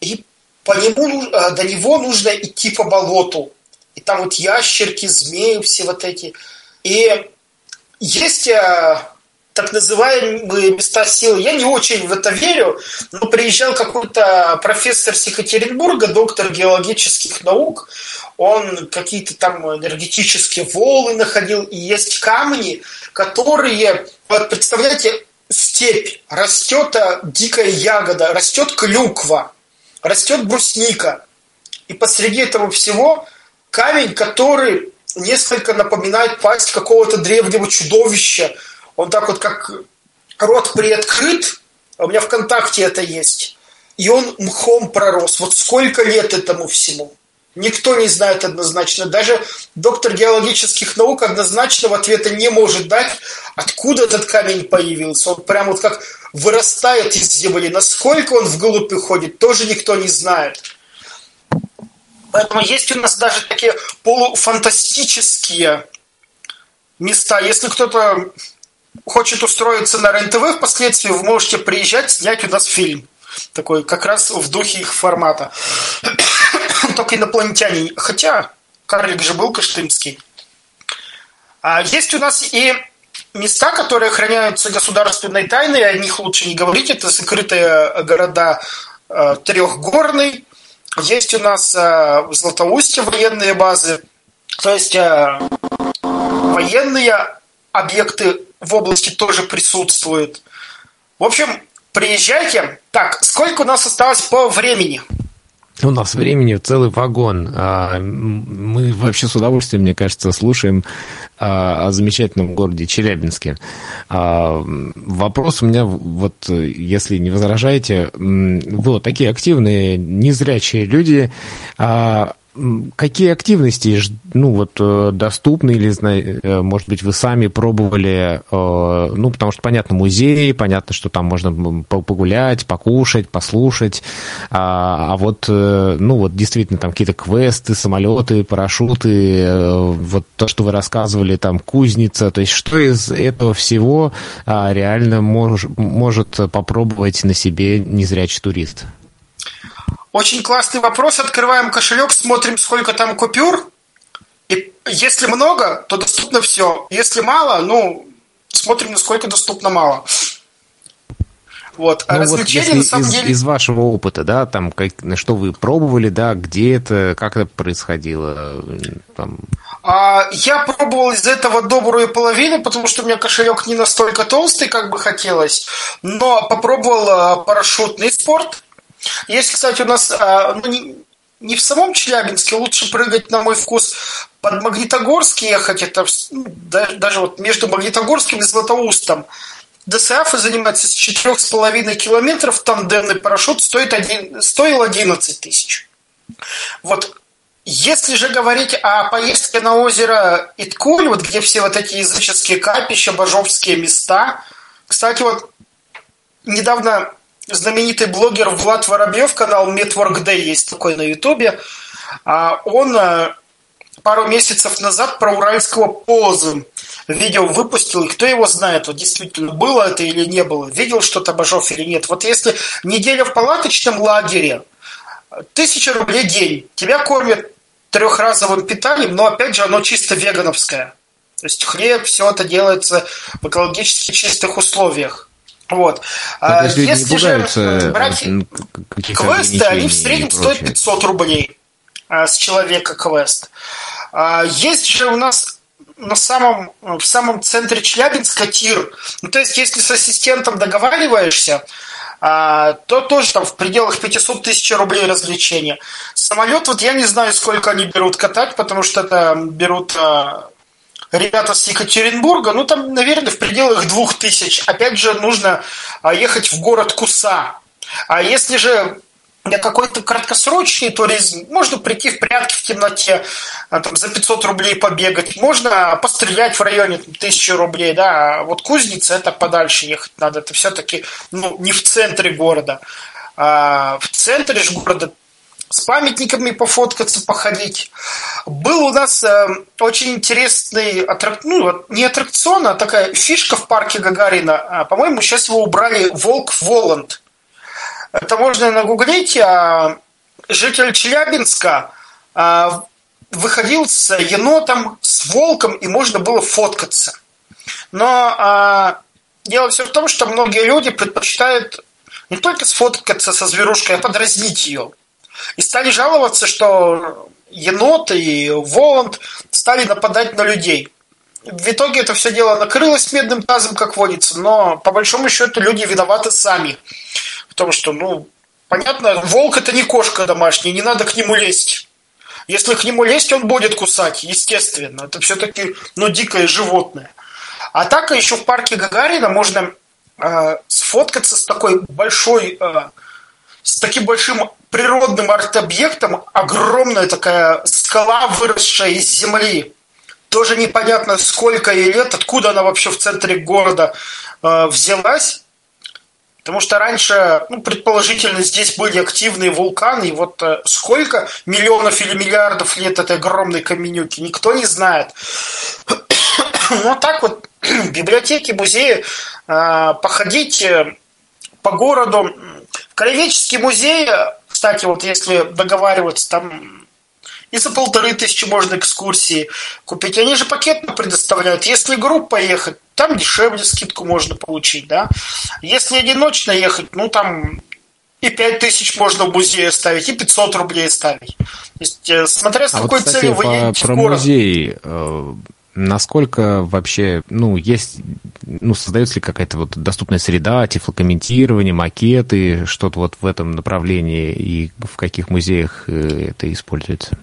И по нему, а, до него нужно идти по болоту. И там вот ящерки, змеи, все вот эти. И есть а, так называемые места силы. Я не очень в это верю, но приезжал какой-то профессор с Екатеринбурга, доктор геологических наук, он какие-то там энергетические волны находил, и есть камни, которые, вот представляете, степь, растет а, дикая ягода, растет клюква, растет брусника. И посреди этого всего камень, который несколько напоминает пасть какого-то древнего чудовища. Он так вот как рот приоткрыт, а у меня ВКонтакте это есть. И он мхом пророс. Вот сколько лет этому всему? Никто не знает однозначно. Даже доктор геологических наук однозначного ответа не может дать, откуда этот камень появился. Он прям вот как вырастает из земли. Насколько он вглубь уходит, тоже никто не знает. Поэтому есть у нас даже такие полуфантастические места. Если кто-то хочет устроиться на РЕН-ТВ впоследствии, вы можете приезжать, снять у нас фильм. Такой как раз в духе их формата. [COUGHS] только инопланетяне. Хотя карлик же был каштымский. А есть у нас и места, которые охраняются государственной тайной, о них лучше не говорить. Это закрытые города э, трехгорный. Есть у нас э, в Златоусте военные базы. То есть э, военные объекты в области тоже присутствуют. В общем, приезжайте. Так, сколько у нас осталось по времени? У нас времени целый вагон. А, мы вообще с удовольствием, мне кажется, слушаем а, о замечательном городе Челябинске. А, вопрос у меня, вот если не возражаете, вот такие активные, незрячие люди, Какие активности, ну, вот, э, доступны или, э, может быть, вы сами пробовали, э, ну, потому что, понятно, музей, понятно, что там можно погулять, покушать, послушать, а, а вот, ну, вот, действительно, там какие-то квесты, самолеты, парашюты, вот то, что вы рассказывали, там, кузница, то есть что из этого всего а, реально мож, может попробовать на себе незрячий турист? Очень классный вопрос. Открываем кошелек, смотрим, сколько там купюр. И если много, то доступно все. Если мало, ну, смотрим, насколько доступно мало. Вот. А Ну, вот развлечения, если на самом из, деле... из вашего опыта, да, там, как, что вы пробовали, да, где это, как это происходило, там, А, я пробовал из этого добрую половину, потому что у меня кошелек не настолько толстый, как бы хотелось. Но попробовал а, парашютный спорт. Есть, кстати, у нас а, ну, не, в самом Челябинске, лучше прыгать, на мой вкус, под Магнитогорск ехать. Это ну, да- даже вот между Магнитогорским и Златоустом. ДСАФ занимается с 4,5 километров, тандемный парашют стоит один, стоил 11 тысяч. Вот если же говорить о поездке на озеро Иткуль, вот где все вот эти языческие капища, божовские места. Кстати, вот недавно знаменитый блогер Влад Воробьев, канал Network Day есть такой на Ютубе, а, он э, пару месяцев назад про уральского позы видео выпустил, и кто его знает, вот действительно, было это или не было, видел что-то Бажов или нет. Вот если неделя в палаточном лагере, тысяча рублей день, тебя кормят трехразовым питанием, но опять же оно чисто вегановское. То есть хлеб, все это делается в экологически чистых условиях. Вот. ну, люди не Если же брать э, каких-то квесты, они в среднем стоят прочее. 500 рублей а, с человека квест. А, Есть же у нас на самом, в самом центре Челябинска тир. Ну, то есть, если с ассистентом договариваешься, а, то тоже там в пределах 500 тысяч рублей развлечения. Самолет, вот я не знаю, сколько они берут катать, потому что это берут ребята с Екатеринбурга, ну там, наверное, в пределах двух тысяч. Опять же, нужно а, ехать в город Куса. А если же для какой-то краткосрочный туризм, можно прийти в прятки в темноте, а, там, за 500 рублей побегать, можно пострелять в районе там, 1000 рублей, да, а вот кузница это подальше ехать надо, это все-таки ну, не в центре города. А в центре же города с памятниками пофоткаться, походить. Был у нас э, очень интересный аттрак... ну, не аттракцион, а такая фишка в парке Гагарина. А, по-моему, сейчас его убрали Волк Воланд. Это можно нагуглить. А, житель Челябинска а, выходил с енотом, с волком, и можно было фоткаться. Но а, дело все в том, что многие люди предпочитают не только сфоткаться со зверушкой, а подразнить ее. И стали жаловаться, что енот и Воланд стали нападать на людей. В итоге это все дело накрылось медным тазом, как водится, но по большому счету люди виноваты сами. В том, что, ну, понятно, волк это не кошка домашняя, не надо к нему лезть. Если к нему лезть, он будет кусать, естественно. Это все-таки, ну, дикое животное. А так еще в парке Гагарина можно э, сфоткаться с такой большой, э, с таким большим природным арт-объектом, огромная такая скала, выросшая из земли. Тоже непонятно, сколько ей лет, откуда она вообще в центре города э, взялась. Потому что раньше, ну, предположительно, здесь были активные вулканы, и вот э, сколько миллионов или миллиардов лет этой огромной каменюки, никто не знает. [COUGHS] Ну, а так вот, [COUGHS] библиотеки, музеи, э, походить э, по городу. В Краеведческий музей, кстати, вот если договариваться, там и за полторы тысячи можно экскурсии купить. Они же пакетно предоставляют. Если группа ехать, там дешевле скидку можно получить, да. Если одиночно ехать, ну там и пять тысяч можно в музее ставить, и 500 рублей ставить. То есть, э, смотря с А какой вот, кстати, целью вы по- едете про в город. музей. Насколько вообще, ну, есть, ну, создается ли какая-то вот доступная среда, тифлокомментирование, макеты, что-то вот в этом направлении, и в каких музеях э, это используется?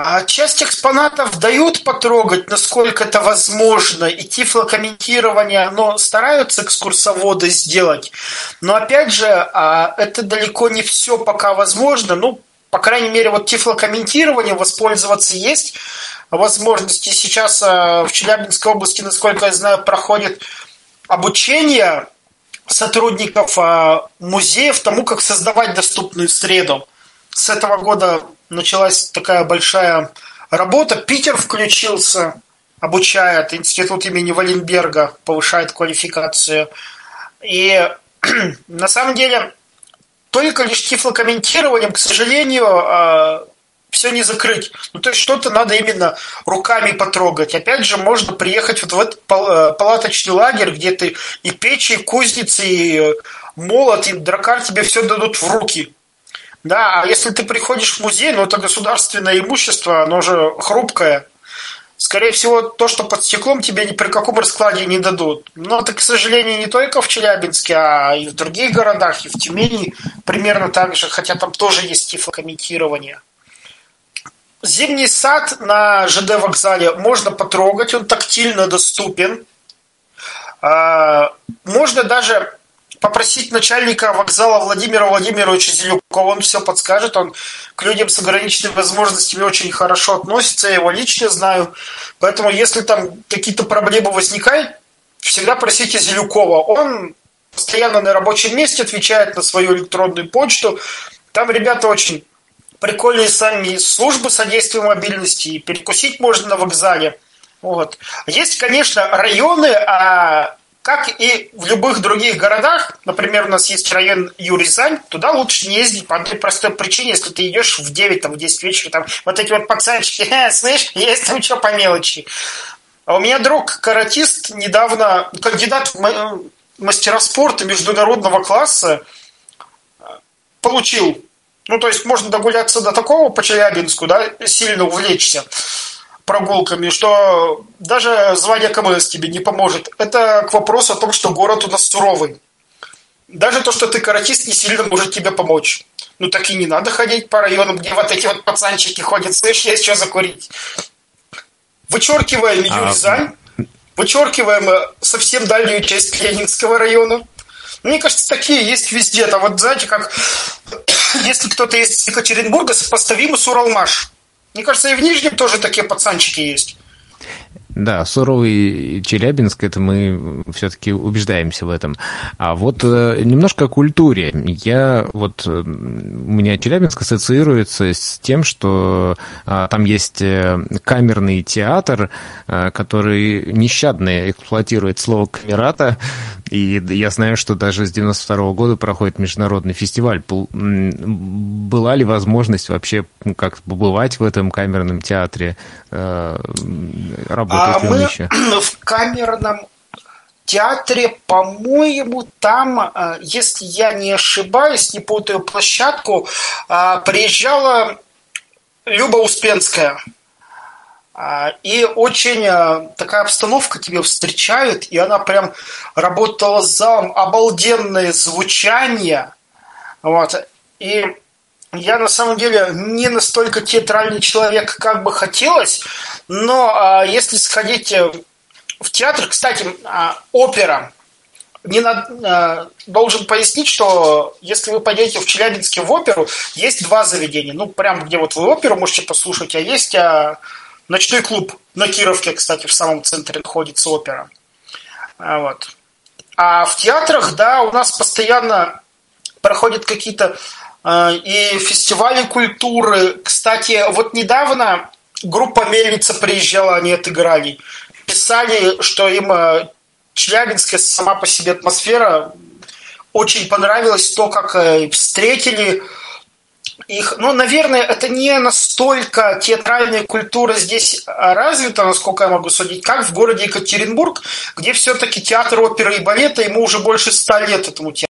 А часть экспонатов дают потрогать, насколько это возможно, и тифлокомментирование, оно стараются экскурсоводы сделать. Но опять же, а, это далеко не все пока возможно. Ну, по крайней мере, вот тифлокомментированием воспользоваться есть возможности. Сейчас а, в Челябинской области, насколько я знаю, проходит обучение сотрудников а, музеев тому, как создавать доступную среду. С этого года началась такая большая работа. Питер включился, обучает. Институт имени Валенберга повышает квалификацию. И [CLEARS THROAT] на самом деле только лишь тифлокомментированием, к сожалению, все не закрыть. Ну, то есть что-то надо именно руками потрогать. Опять же, можно приехать вот в этот пал- палаточный лагерь, где ты и печи, и кузницы, и молот и дракар тебе все дадут в руки. Да, а если ты приходишь в музей, ну это государственное имущество, оно же хрупкое. Скорее всего, то, что под стеклом, тебе ни при каком раскладе не дадут. Но это, к сожалению, не только в Челябинске, а и в других городах, и в Тюмени примерно так же, хотя там тоже есть тифлокомментирование. Зимний сад на ЖД вокзале можно потрогать, он тактильно доступен. А, можно даже попросить начальника вокзала Владимира Владимировича Зелюкова, он все подскажет, он к людям с ограниченными возможностями очень хорошо относится, я его лично знаю, поэтому если там какие-то проблемы возникают, всегда просите Зелюкова, он постоянно на рабочем месте отвечает на свою электронную почту, там ребята очень прикольные сами службы содействия мобильности, и перекусить можно на вокзале. Вот. Есть, конечно, районы, а как и в любых других городах, например, у нас есть район Юризань, туда лучше не ездить по одной простой причине, если ты идешь в 9, там, в 10 вечера, там, вот эти вот пацанчики, [LAUGHS] э, слышь, есть там что по мелочи. А у меня друг, каратист, недавно, кандидат в мастера спорта международного класса, получил. Ну, то есть можно догуляться до такого по Челябинску, да, сильно увлечься прогулками, что даже звание КМС тебе не поможет. Это к вопросу о том, что город у нас суровый. Даже то, что ты каратист, не сильно может тебе помочь. Ну так и не надо ходить по районам, где вот эти вот пацанчики ходят, слышь, есть что закурить. Вычеркиваем а... Юрзань, вычеркиваем э, совсем дальнюю часть Ленинского района. Мне кажется, такие есть везде. Там вот знаете, как [COUGHS] если кто-то из Екатеринбурга, сопоставимо с Уралмаш. Мне кажется, и в Нижнем тоже такие пацанчики есть. Да, суровый Челябинск, это мы все-таки убеждаемся в этом. А вот э, немножко о культуре. Я вот, э, у меня Челябинск ассоциируется с тем, что а, там есть э, камерный театр, который нещадно эксплуатирует слово камерата, и я знаю, что даже с 92 -го года проходит международный фестиваль. Была ли возможность вообще как побывать в этом камерном театре, работать а мы еще? [CLEARS THROAT] в камерном театре, по-моему, там, э, если я не ошибаюсь, не путаю площадку, э, приезжала Люба Успенская. Э, и очень такая обстановка тебе встречают, и она прям работала залом, обалденное звучание. Вот. И я на самом деле не настолько театральный человек, как бы хотелось, но а, если сходить э, в театр, кстати, а, опера, не на, а, должен пояснить, что если вы пойдете в Челябинске в оперу, есть два заведения. Ну, прям где вот вы оперу можете послушать, а есть а, ночной клуб на Кировке, кстати, в самом центре находится опера. А, вот. А в театрах, да, у нас постоянно проходят какие-то и фестивали культуры. Кстати, вот недавно группа Мельница приезжала, они отыграли. Писали, что им а, Челябинская сама по себе атмосфера очень понравилась, то, как э, встретили их. Ну, наверное, это не настолько театральная культура здесь развита, насколько я могу судить, как в городе Екатеринбург, где все-таки театр оперы и балета, ему уже больше ста лет этому театру.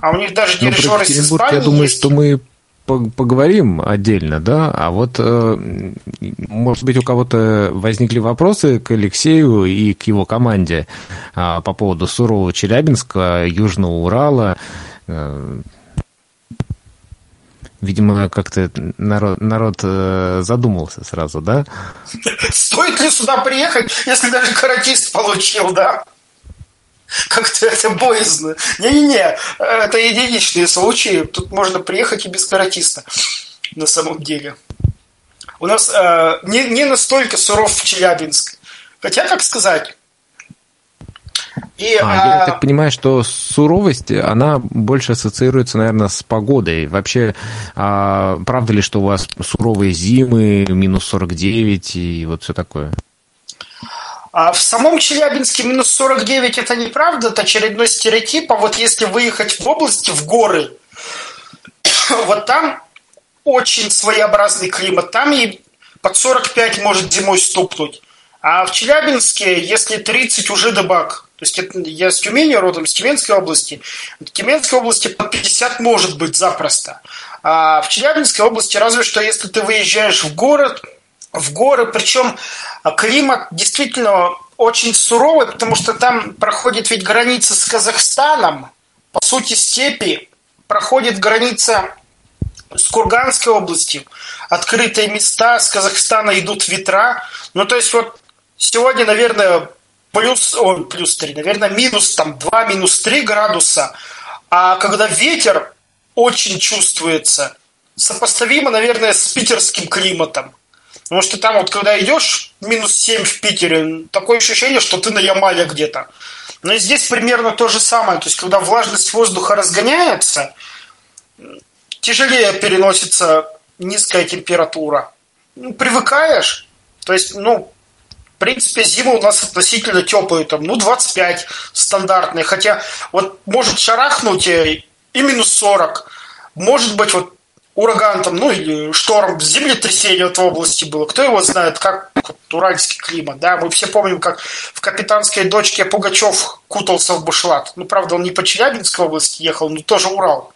А у них даже дирижеры из Испании Я думаю, есть. что мы поговорим отдельно, да, а вот, э, может быть, у кого-то возникли вопросы к Алексею и к его команде а, по поводу сурового Челябинска, Южного Урала. Э, видимо, как-то народ, народ э, задумался сразу, да? Стоит ли сюда приехать, если даже каратист получил, да? Как-то это боязно. Не-не-не, это единичные случаи. Тут можно приехать и без каратиста. На самом деле. У нас э, не, не настолько суров Челябинск. Хотя, как сказать... И, а, а, я так понимаю, что суровость, она больше ассоциируется, наверное, с погодой. Вообще, а, правда ли, что у вас суровые зимы, минус 49 и вот все такое? А в самом Челябинске минус 49 это неправда, это очередной стереотип. А вот если выехать в области, в горы, [COUGHS] вот там очень своеобразный климат. Там и под 45 может зимой стукнуть. А в Челябинске, если 30, уже дебак. То есть это, я с Тюмени родом, с Тюменской области. В Тюменской области под 50 может быть запросто. А в Челябинской области разве что если ты выезжаешь в город, в горы, причем климат действительно очень суровый, потому что там проходит ведь граница с Казахстаном, по сути степи, проходит граница с Курганской областью, открытые места, с Казахстана идут ветра. Ну, то есть вот сегодня, наверное, плюс, о, плюс 3, наверное, минус там 2, минус 3 градуса. А когда ветер очень чувствуется, сопоставимо, наверное, с питерским климатом. Потому что там вот, когда идешь, минус 7 в Питере, такое ощущение, что ты на Ямале где-то. Но и здесь примерно то же самое. То есть, когда влажность воздуха разгоняется, тяжелее переносится низкая температура. Ну, привыкаешь. То есть, ну, в принципе, зима у нас относительно теплые, там, ну, 25 стандартные. Хотя вот может шарахнуть и минус 40. Может быть, вот ураган там, ну или шторм, землетрясение в области было. Кто его знает, как вот, уральский климат, да? Мы все помним, как в «Капитанской дочке» Пугачев кутался в бушлат. Ну, правда, он не по Челябинской области ехал, но тоже Урал.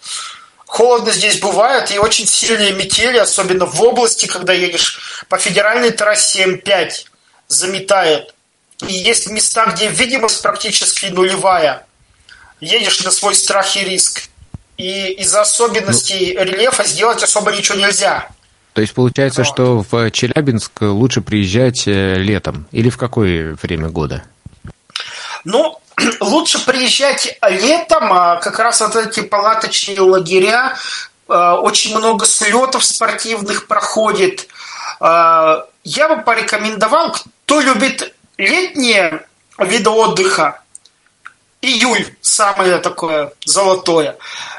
Холодно здесь бывает, и очень сильные метели, особенно в области, когда едешь по федеральной трассе М5, заметает. И есть места, где видимость практически нулевая. Едешь на свой страх и риск и из-за особенностей ну, рельефа сделать особо ничего нельзя. То есть получается, вот. что в Челябинск лучше приезжать э, летом или в какое время года? Ну, [CLEARS THROAT] лучше приезжать летом, а как раз вот эти палаточные лагеря, а, очень много слетов спортивных проходит. А, я бы порекомендовал, кто любит летние виды отдыха, июль самое такое золотое.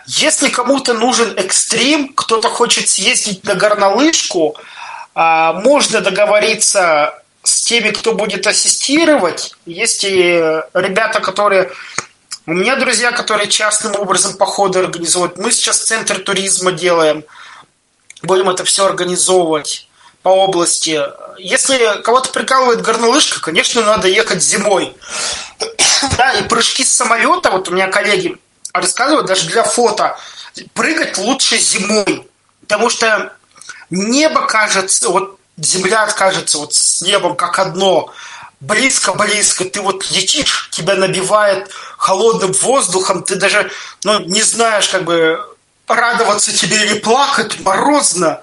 Если кому-то нужен экстрим, кто-то хочет съездить на горнолыжку, а, можно договориться с теми, кто будет ассистировать. Есть и ребята, которые... У меня друзья, которые частным образом походы организуют. Мы сейчас центр туризма делаем. Будем это все организовывать по области. Если кого-то прикалывает горнолыжка, конечно, надо ехать зимой. [COUGHS] Да, и прыжки с самолета, вот у меня коллеги рассказывают, даже для фото, прыгать лучше зимой. Потому что небо кажется, вот земля кажется вот с небом как одно. Близко-близко, ты вот летишь, тебя набивает холодным воздухом, ты даже ну, не знаешь, как бы радоваться тебе или плакать, морозно.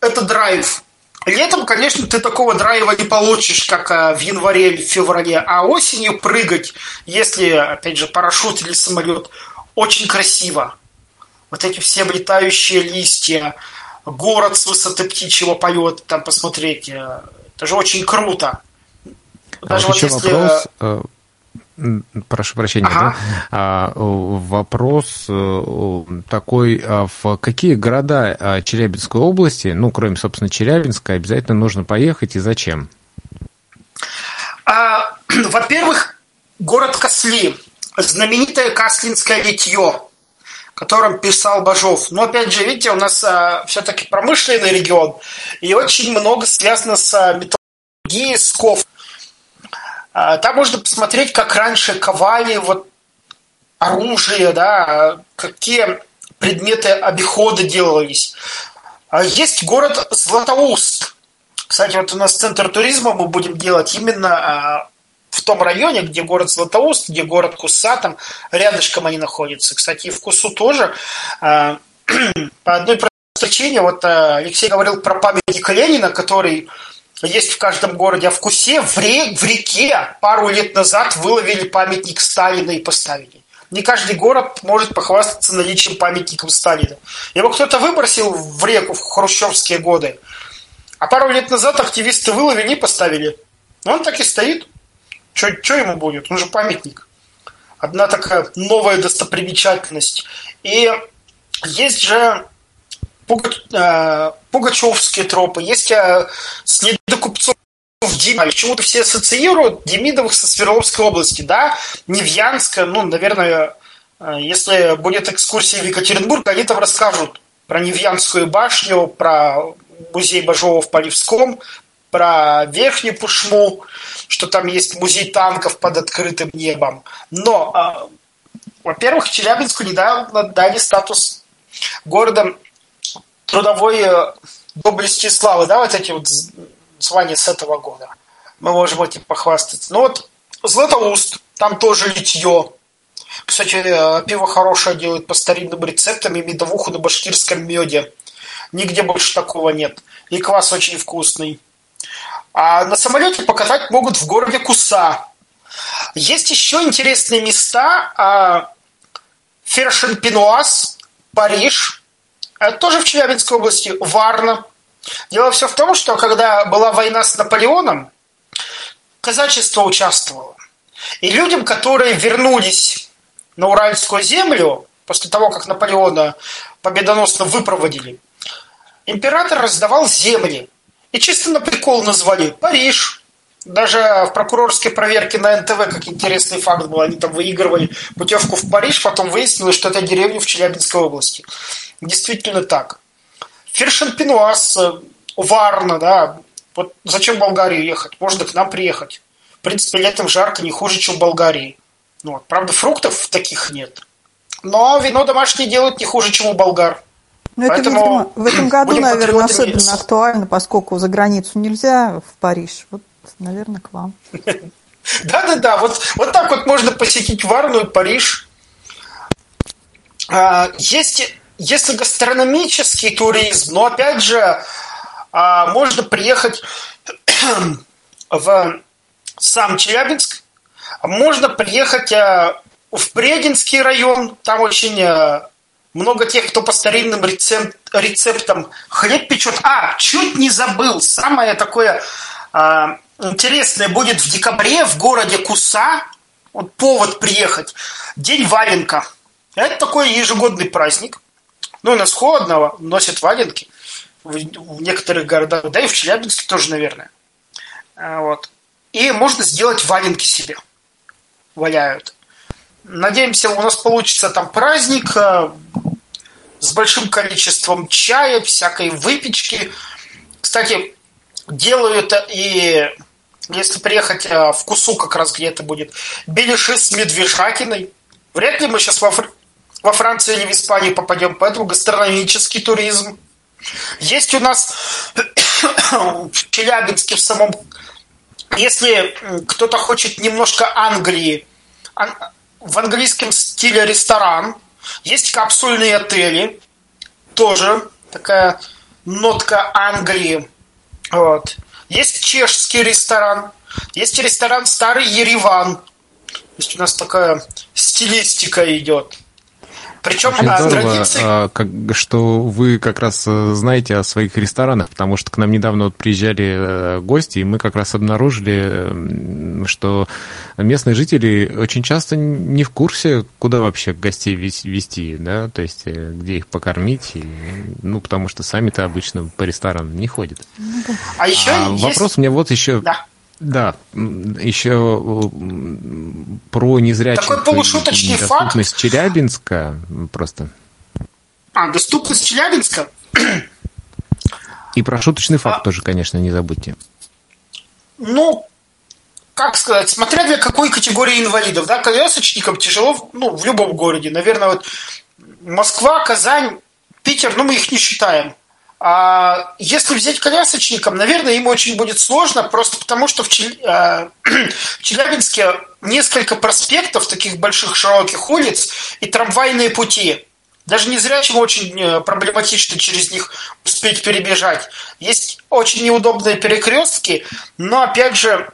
Это драйв. Летом, конечно, ты такого драйва не получишь, как э, в январе или в феврале, а осенью прыгать, если, опять же, парашют или самолет, очень красиво. Вот эти все облетающие листья, город с высоты птичьего полета, там посмотреть, э, это же очень круто. Даже а вот, вот если... вопрос, э, Прошу прощения, ага. да? А, вопрос э, такой, а в какие города а, Челябинской области, ну, кроме, собственно, Челябинска, обязательно нужно поехать и зачем? А, [CLEARS THROAT] во-первых, город Косли, знаменитое Каслинское литье, о котором писал Бажов. Но, опять же, видите, у нас а, все-таки промышленный регион, и очень много связано с а, металлургией, с кофтой. А, там можно посмотреть, как раньше ковали вот оружие, да, какие предметы обихода делались. А есть город Златоуст. Кстати, вот у нас центр туризма мы будем делать именно а, в том районе, где город Златоуст, где город Куса, там рядышком они находятся. Кстати, и в Кусу тоже [CLEARS THROAT] по одной причине, вот Алексей говорил про памятник Ленина, который есть в каждом городе, а в Кусе в, ре, в реке пару лет назад выловили памятник Сталина и поставили. Не каждый город может похвастаться наличием памятника Сталина. Его кто-то выбросил в реку в хрущевские годы, а пару лет назад активисты выловили и поставили. Он так и стоит. Что ему будет? Он же памятник. Одна такая новая достопримечательность. И есть же пугачевские тропы, есть э, следы купцов Демидов. Почему-то все ассоциируют Демидовых со Свердловской области, да, Невьянска, ну, наверное, э, если будет экскурсия в Екатеринбург, они там расскажут про Невьянскую башню, про музей Бажова в Полевском, про Верхнюю Пушму, что там есть музей танков под открытым небом. Но, во-первых, Челябинску недавно дали статус города трудовой э, доблести славы, да, вот эти вот звания с этого года. Мы можем этим похвастаться. Ну вот Златоуст, там тоже литье. Кстати, э, пиво хорошее делают по старинным рецептам и медовуху на башкирском меде. Нигде больше такого нет. И квас очень вкусный. А на самолете покатать могут в городе Куса. Есть еще интересные места. А, Фершен-Пенуаз, Париж. Это тоже в Челябинской области. Варна. Дело все в том, что когда была война с Наполеоном, казачество участвовало. И людям, которые вернулись на Уральскую землю, после того, как Наполеона победоносно выпроводили, император раздавал земли. И чисто на прикол назвали Париж. Даже в прокурорской проверке на НТВ, как интересный факт был, они там выигрывали путевку в Париж, потом выяснилось, что это деревня в Челябинской области. Действительно так. Фершен-Пенуаз, Варна, да, вот зачем в Болгарию ехать? Можно к нам приехать. В принципе, летом жарко не хуже, чем в Болгарии. Ну, вот. Правда, фруктов таких нет. Но вино домашнее делают не хуже, чем у болгар. Ну, это, видимо, в этом году, наверное, особенно актуально, поскольку за границу нельзя в Париж. Вот, наверное, к вам. [LAUGHS] Да-да-да, вот, вот так вот можно посетить Варну Париж. А, есть, если гастрономический туризм, но опять же, а, можно приехать [CLEARS THROAT] в сам Челябинск, можно приехать а, в Прединский район, там очень много тех, кто по старинным рецепт, рецептам хлеб печет. А, чуть не забыл, самое такое интересное будет в декабре в городе Куса, вот повод приехать, День валенка. Это такой ежегодный праздник. Ну, у нас холодно, носят валенки в, в некоторых городах, да и в Челябинске тоже, наверное. А, вот. И можно сделать валенки себе. Валяют. Надеемся, у нас получится там праздник э, с большим количеством чая, всякой выпечки. Кстати, делают и если приехать э, в Кусу, как раз где это будет, беляши с медвежатиной. Вряд ли мы сейчас во, Фр... во Францию или в Испанию попадем, поэтому гастрономический туризм. Есть у нас [COUGHS] в Челябинске в самом... Если кто-то хочет немножко Англии, в английском стиле ресторан. Есть капсульные отели. Тоже такая нотка Англии. Вот. Есть чешский ресторан. Есть ресторан Старый Ереван. То есть у нас такая стилистика идет. Причем Очень а, здорово, традиции... а, как, что вы как раз э, знаете о своих ресторанах, потому что к нам недавно вот приезжали э, гости, и мы как раз обнаружили, что местные жители очень часто не в курсе, куда вообще гостей вести, да, то есть э, где их покормить, и, ну, потому что сами-то обычно по ресторанам не ходят. А еще а есть... Вопрос у меня вот еще... Да. Да, еще про незрячих Такой полушуточный доступность факт. Челябинска просто. А, доступность Челябинска? И про шуточный факт а... тоже, конечно, не забудьте. Ну, как сказать, смотря для какой категории инвалидов, да, колясочникам тяжело, ну, в любом городе, наверное, вот Москва, Казань, Питер, ну, мы их не считаем. А если взять колясочникам, наверное, им очень будет сложно, просто потому что в, Чел... Э, [CLEARS THROAT] в Челябинске несколько проспектов, таких больших широких улиц и трамвайные пути. Даже незрячим очень э, проблематично через них успеть перебежать. Есть очень неудобные перекрестки, но, опять же,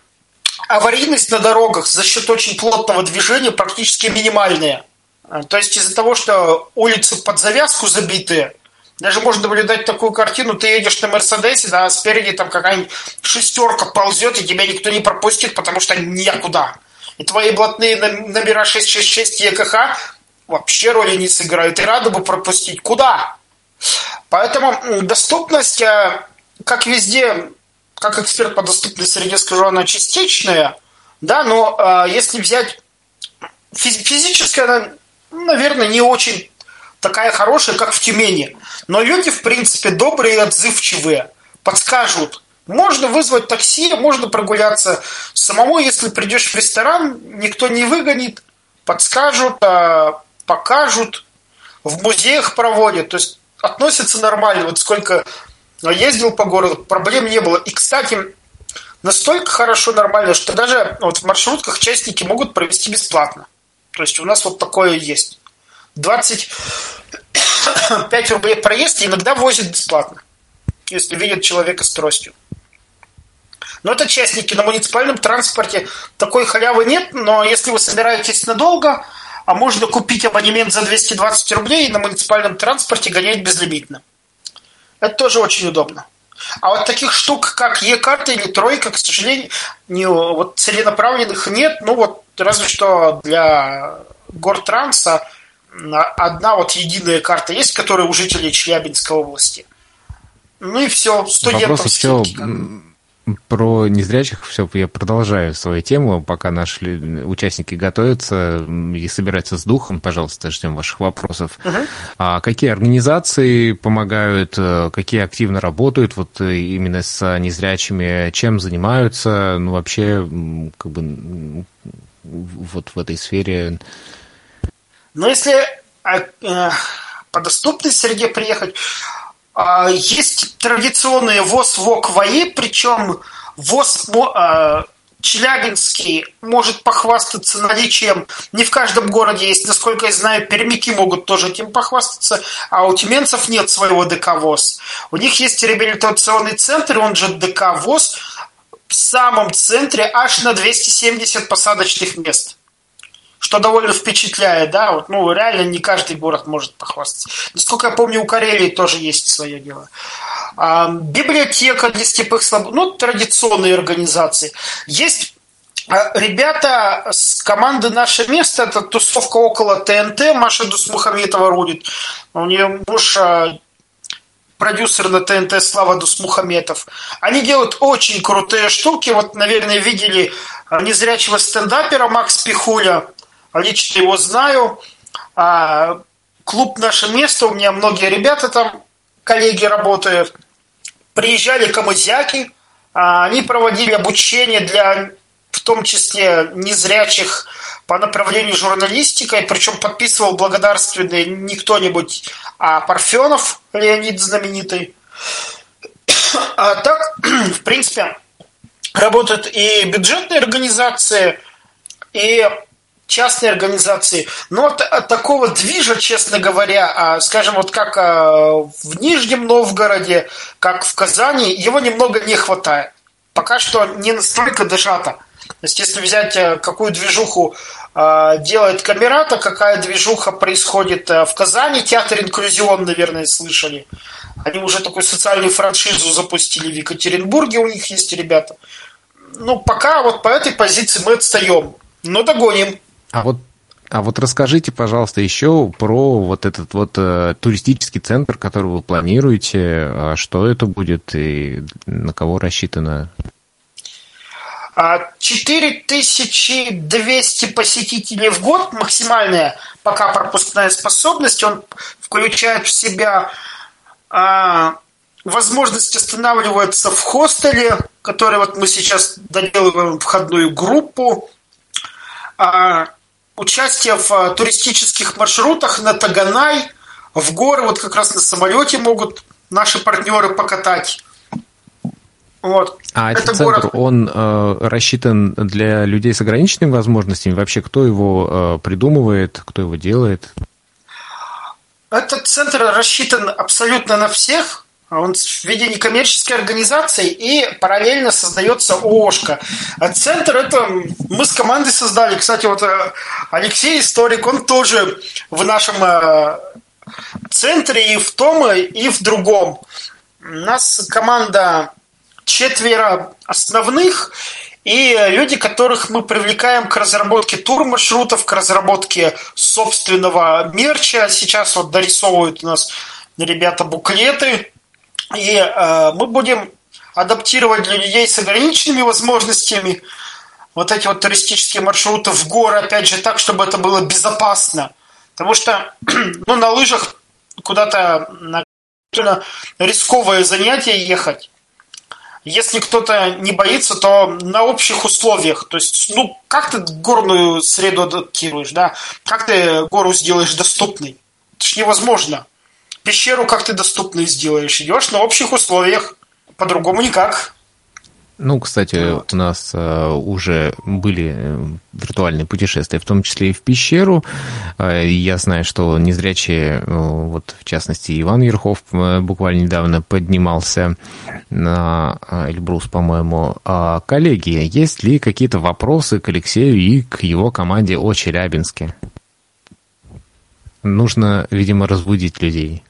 аварийность на дорогах за счет очень плотного движения практически минимальная. То есть из-за того, что улицы под завязку забиты, даже можно наблюдать такую картину, ты едешь на Мерседесе, да, а спереди там какая-нибудь шестерка ползет, и тебя никто не пропустит, потому что некуда. И твои блатные номера 666 ЕКХ вообще роли не сыграют, и рады бы пропустить. Куда? Поэтому доступность, э, как везде, как эксперт по доступной среде скажу, она частичная, да, но э, если взять физически, она, наверное, не очень такая хорошая, как в Тюмени. Но люди, в принципе, добрые и отзывчивые. Подскажут, Можно вызвать такси, можно прогуляться самому, если придешь в ресторан, никто не выгонит, подскажут, а, покажут, в музеях проводят, то есть относятся нормально. Вот сколько ездил по городу, проблем не было. И, кстати, настолько хорошо, нормально, что даже вот в маршрутках частники могут провести бесплатно. То есть у нас вот такое есть. 25 рублей проезд иногда возят бесплатно, если видят человека с тростью. Но это частники на муниципальном транспорте. Такой халявы нет, но если вы собираетесь надолго, а можно купить абонемент за 220 рублей и на муниципальном транспорте гонять безлимитно. Это тоже очень удобно. А вот таких штук, как Е-карта или Тройка, к сожалению, не, вот целенаправленных нет. Ну вот разве что для Гортранса одна вот единая карта есть, которая у жителей Челябинской области. Ну и все, студентов Вопрос еще про незрячих все, я продолжаю свою тему, пока наши участники готовятся и собираются с духом. Пожалуйста, ждем ваших вопросов. Uh-huh. А какие организации помогают, э, какие активно работают вот э, именно с незрячими, чем занимаются, ну вообще как бы вот в этой сфере? Ну если а, э, по доступной среде приехать, а, есть традиционные ВОЗ ВОК ВАИ, причем ВОЗ а, Челябинский может похвастаться наличием, не в каждом городе есть, насколько я знаю, пермики могут тоже этим похвастаться, а у тюменцев нет своего ДК ВОЗ. У них есть реабилитационный центр, он же ДК ВОЗ, в самом центре аж на 270 посадочных мест что довольно впечатляет, да, вот, ну, реально не каждый город может похвастаться. Насколько я помню, у Карелии тоже есть свое дело. А, библиотека для слепых слаб... ну, традиционные организации. Есть а, Ребята с команды «Наше место» – это тусовка около ТНТ, Маша Дусмухаметова рулит. У нее муж а, продюсер на ТНТ Слава Дусмухаметов. Они делают очень крутые штуки. Вот, наверное, видели незрячего стендапера Макс Пихуля лично его знаю. А, клуб «Наше место», у меня многие ребята там, коллеги работают. Приезжали камызяки, а, они проводили обучение для, в том числе, незрячих по направлению журналистика, и причем подписывал благодарственные не кто-нибудь, а Парфенов, Леонид знаменитый. А так, [CLEARS THROAT] в принципе, работают и бюджетные организации, и частные организации. Но от, от такого движа, честно говоря, а, скажем, вот как а, в Нижнем Новгороде, как в Казани, его немного не хватает. Пока что не настолько дожато. То есть, если взять, э, какую движуху делает Камерата, какая движуха происходит э, в Казани, театр инклюзион, наверное, слышали. Они уже такую социальную франшизу запустили в Екатеринбурге, у них есть ребята. Ну, пока вот по этой позиции мы отстаем. Но догоним. А вот а вот расскажите, пожалуйста, еще про вот этот вот э, туристический центр, который вы планируете. А что это будет и на кого рассчитано? 4200 а, посетителей в год максимальная пока пропускная способность. Он включает в себя а, возможность останавливаться в хостеле, который вот мы сейчас доделываем входную группу. А, участие в э, туристических маршрутах на Таганай, в горы, вот как раз на самолете могут наши партнеры покатать. Вот. А этот центр, город... он э, рассчитан для людей с ограниченными возможностями? Вообще, кто его э, придумывает, кто его делает? Этот центр рассчитан абсолютно на всех. Он в виде некоммерческой организации и параллельно создается ООшка. А центр это мы с командой создали. Кстати, вот э, Алексей историк, он тоже в нашем э, центре и в том, и в другом. У нас команда четверо основных и люди, которых мы привлекаем к разработке тур-маршрутов, к разработке собственного мерча. Сейчас вот дорисовывают у нас ребята буклеты и э, мы будем адаптировать для людей с ограниченными возможностями вот эти вот туристические маршруты в горы, опять же, так, чтобы это было безопасно. Потому что [CLEARS THROAT] ну, на лыжах куда-то на рисковое занятие ехать. если кто-то не боится, то на общих условиях. То есть, ну, как ты горную среду адаптируешь, да? Как ты гору сделаешь доступной? Это ж невозможно. Пещеру как ты доступной сделаешь? Идешь на общих условиях. По-другому никак. Ну, кстати, вот. у нас э, уже были э, виртуальные путешествия, в том числе и в пещеру. Э, я знаю, что незрячие, вот в частности, Иван Верхов буквально недавно поднимался на Эльбрус, по-моему. А, коллеги, есть ли какие-то вопросы к Алексею и к его команде о Челябинске? Нужно, видимо, разбудить людей.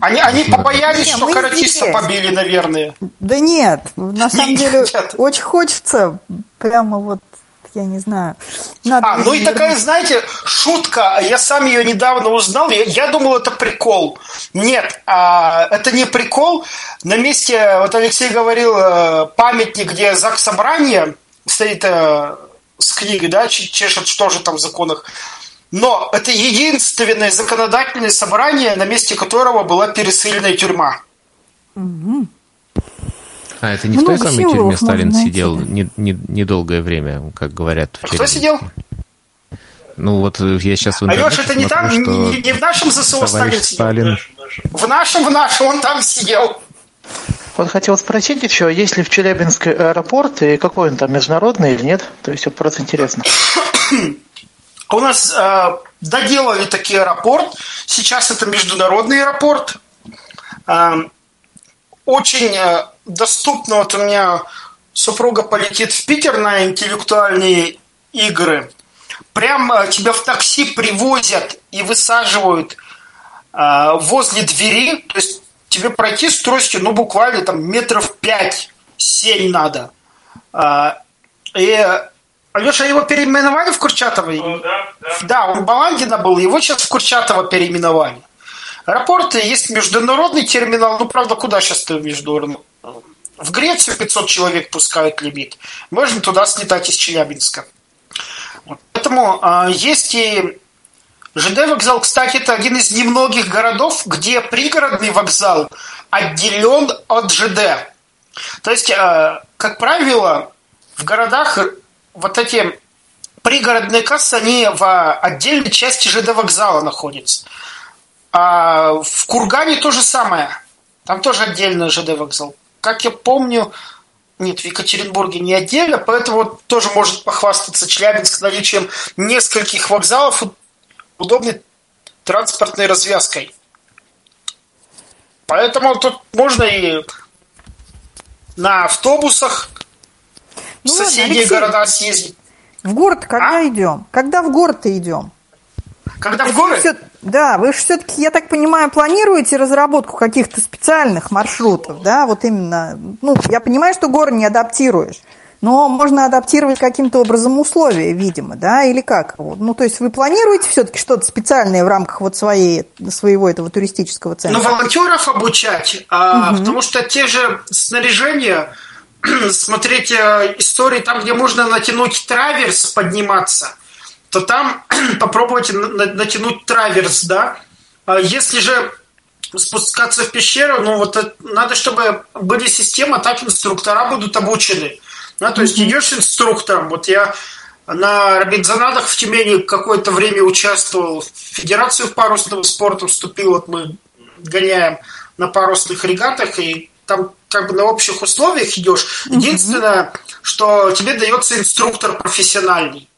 Они, они побоялись, не, что каратиста здесь. побили, наверное. Да нет, на самом деле очень хочется прямо вот я не знаю. Надо а, ну и такая, знаете, шутка, я сам ее недавно узнал, я, я думал, это прикол. Нет, а, это не прикол. На месте, вот Алексей говорил, э, памятник, где ЗАГС собрание стоит э, с книгой, да, чешет, что же там в законах. Но это единственное законодательное собрание, на месте которого была пересыльная тюрьма. Угу. А это не Много в той самой тюрьме Сталин сидел не, не, недолгое время, как говорят. В Кто сидел? Ну вот я сейчас в интернете Алеш, это не там, не, не в нашем ЗСУ Сталин сидел? Сталин. В нашем, в нашем, он там сидел. Вот хотел спросить еще, есть ли в Челябинске аэропорт и какой он там, международный или нет? То есть вот просто интересно. [COUGHS] У нас э, доделали такие аэропорт. Сейчас это международный аэропорт. Э, очень э, доступно. Вот у меня супруга полетит в Питер на интеллектуальные игры. Прям э, тебя в такси привозят и высаживают э, возле двери. То есть тебе пройти с тростью, ну, буквально там метров 5-7 надо. Э, и Алеша, его переименовали в Курчатово? Ну, да, да. да, он Баландина был, его сейчас в Курчатово переименовали. Аэропорты есть международный терминал, ну, правда, куда сейчас ты международный? В Грецию 500 человек пускают лимит. Можно туда слетать из Челябинска. Вот. Поэтому э, есть и ЖД вокзал, кстати, это один из немногих городов, где пригородный вокзал отделен от ЖД. То есть, э, как правило, в городах вот эти пригородные кассы, они в отдельной части ЖД вокзала находятся. А в Кургане то же самое. Там тоже отдельный ЖД вокзал. Как я помню, нет, в Екатеринбурге не отдельно, поэтому тоже может похвастаться Челябинск наличием нескольких вокзалов удобной транспортной развязкой. Поэтому тут можно и на автобусах ну, в соседние Алексей, города съездить. В город когда а? идем? Когда в город-то идем? Когда в город? Все, да, вы же все-таки, я так понимаю, планируете разработку каких-то специальных маршрутов, да, вот именно, ну, я понимаю, что город не адаптируешь, но можно адаптировать каким-то образом условия, видимо, да, или как? Ну, то есть вы планируете все-таки что-то специальное в рамках вот своей, своего этого туристического центра? Ну, волонтеров обучать, а, угу. потому что те же снаряжения, [CLEARS THROAT] смотреть э, истории там, где можно натянуть траверс, подниматься, то там [CLEARS THROAT] попробуйте натянуть траверс, да. А если же спускаться в пещеру, ну вот это, надо, чтобы были системы, так инструктора будут обучены. Да, то есть идешь инструктором. Вот я на Робинзонадах в Тюмени какое-то время участвовал, в Федерацию парусного спорта вступил, вот мы гоняем на парусных регатах, и там как бы на общих условиях идешь. Единственное, что тебе дается инструктор профессиональный.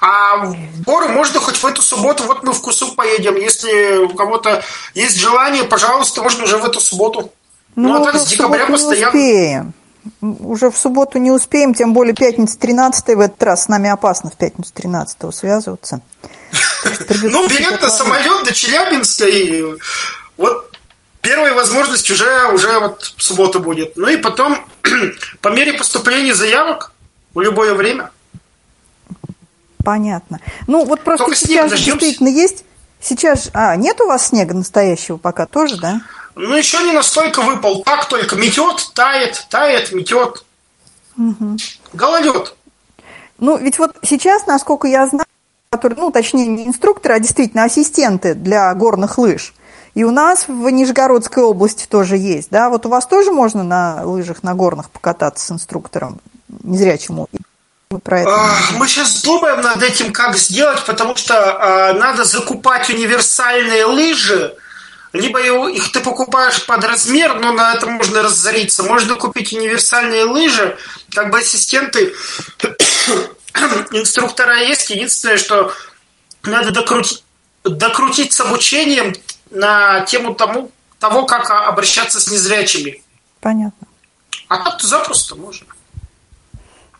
А в горы можно хоть в эту субботу, вот мы в Кусу поедем. Если у кого-то есть желание, пожалуйста, можно уже в эту субботу. Ну, ну а так с декабря постоянно. Успеем. Уже в субботу не успеем, тем более пятница 13 в этот раз. С нами опасно в пятницу 13 связываться. [LAUGHS] Ну, билет на самолет до Челябинска и вот первая возможность уже, уже вот в субботу будет. Ну и потом, [CLEARS THROAT] по мере поступления заявок, в любое время. Понятно. Ну, вот просто Только сейчас действительно есть... Сейчас... А, нет у вас снега настоящего пока тоже, да? Ну, еще не настолько выпал. Так только метет, тает, тает, метет. Угу. Гололед. Ну, ведь вот сейчас, насколько я знаю, которые, ну, точнее, не инструкторы, а действительно ассистенты для горных лыж – И у нас в Нижегородской области тоже есть, да? Вот у вас тоже можно на лыжах на горных покататься с инструктором незрячему? Про это. Мы сейчас думаем над этим, как сделать, потому что а, надо закупать универсальные лыжи, либо их ты покупаешь под размер, но на этом можно разориться. Можно купить универсальные лыжи, как бы ассистенты [COUGHS] инструктора есть. Единственное, что надо докрутить, докрутить с обучением на тему тому, того, как обращаться с незрячими. Понятно. А так запросто можно.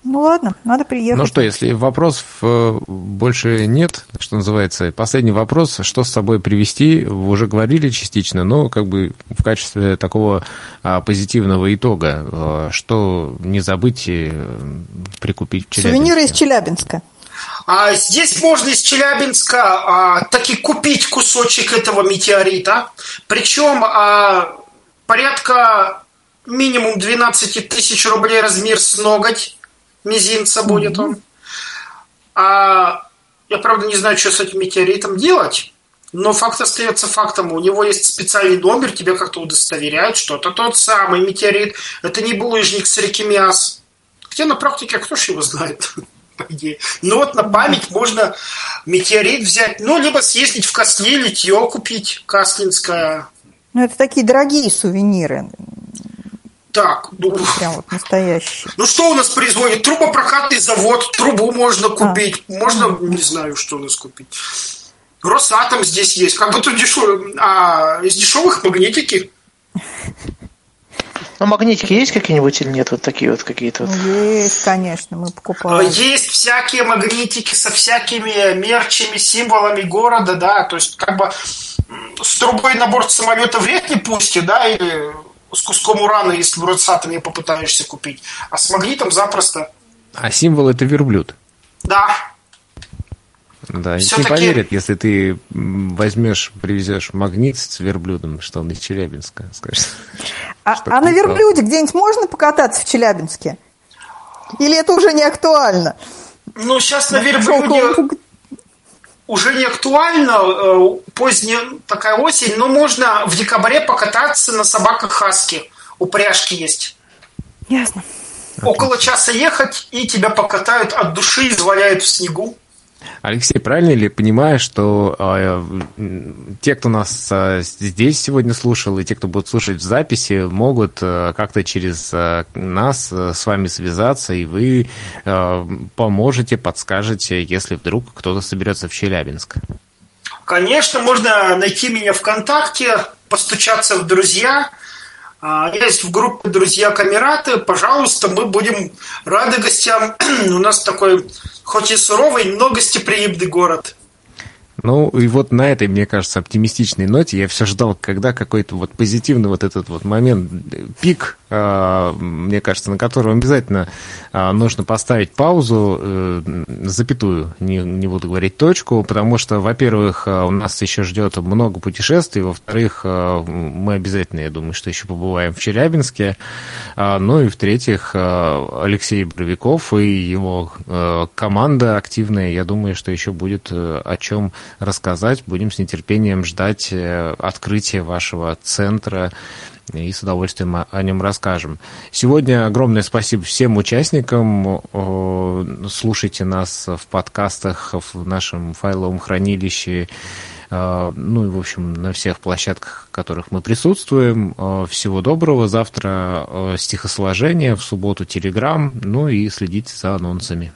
Ну ладно, надо приехать. Ну что, если вопросов э, больше нет, что называется, последний вопрос, что с собой привезти, вы уже говорили частично, но как бы в качестве такого а, позитивного итога, а, что не забыть э, прикупить в Челябинске? Сувениры из Челябинска. А здесь можно из Челябинска а, таки купить кусочек этого метеорита, причем а, порядка минимум 12 тысяч рублей размер с ноготь мизинца будет он. А я, правда, не знаю, что с этим метеоритом делать, но факт остается фактом. У него есть специальный номер, тебя как-то удостоверяют, что это тот самый метеорит. Это не булыжник с реки Миас. Хотя на практике кто ж его знает, [LAUGHS] по идее. Но вот на память можно метеорит взять, ну, либо съездить в Косли, литье купить, Каслинское. Ну, это такие дорогие сувениры. Так, ну, прям вот настоящий. Ну что у нас производит? Трубопрокатный завод, трубу можно а. купить, а. можно, не знаю, что у нас купить. Росатом здесь есть, как бы тут дешевый, а из дешевых магнитики. Ну, магнитики есть какие-нибудь или нет? Вот такие вот какие-то вот? Есть, конечно, мы покупаем. Есть всякие магнитики со всякими мерчами, символами города, да, то есть как бы с трубой на борт самолета вряд ли пустят, да, или с куском урана, если в Росатоме попытаешься купить. А с магнитом запросто. А символ это верблюд? Да. Да, не поверят, если ты возьмешь, привезешь магнит с верблюдом, что он из Челябинска, скажешь. А, а на верблюде где-нибудь можно покататься в Челябинске? Или это уже не актуально? Ну, сейчас на верблюде уже не актуально, э, поздняя такая осень, но можно в декабре покататься на собаках хаски. Упряжки есть. Ясно. Около часа ехать, и тебя покатают от души, изваляют в снегу. Алексей, правильно ли понимаю, что э, те, кто нас э, здесь сегодня слушал, и те, кто будут слушать в записи, могут э, как-то через э, нас э, с вами связаться, и вы э, поможете, подскажете, если вдруг кто-то соберется в Челябинск? Конечно, можно найти меня ВКонтакте, постучаться в друзья. А, есть в группе «Друзья Камераты». Пожалуйста, мы будем рады гостям. [CLEARS THROAT] У нас такой хоть и суровый, но гостеприимный город. Ну, и вот на этой, мне кажется, оптимистичной ноте я все ждал, когда какой-то вот позитивный вот этот вот момент, пик, а, мне кажется, на котором обязательно а, нужно поставить паузу, э, запятую, не, не буду говорить точку, потому что, во-первых, у нас еще ждет много путешествий, во-вторых, мы обязательно, я думаю, что еще побываем в Челябинске, ну и в-третьих, Алексей Боровиков и его команда активная, я думаю, что еще будет э, о чем рассказать. Будем с нетерпением ждать э, открытия вашего центра и с удовольствием о нем расскажем. Сегодня огромное спасибо всем участникам. Слушайте нас в подкастах, в нашем файловом хранилище, э, ну и, в общем, на всех площадках, в которых мы присутствуем. Э, всего доброго. Завтра стихосложение, в субботу телеграм, ну и следите за анонсами.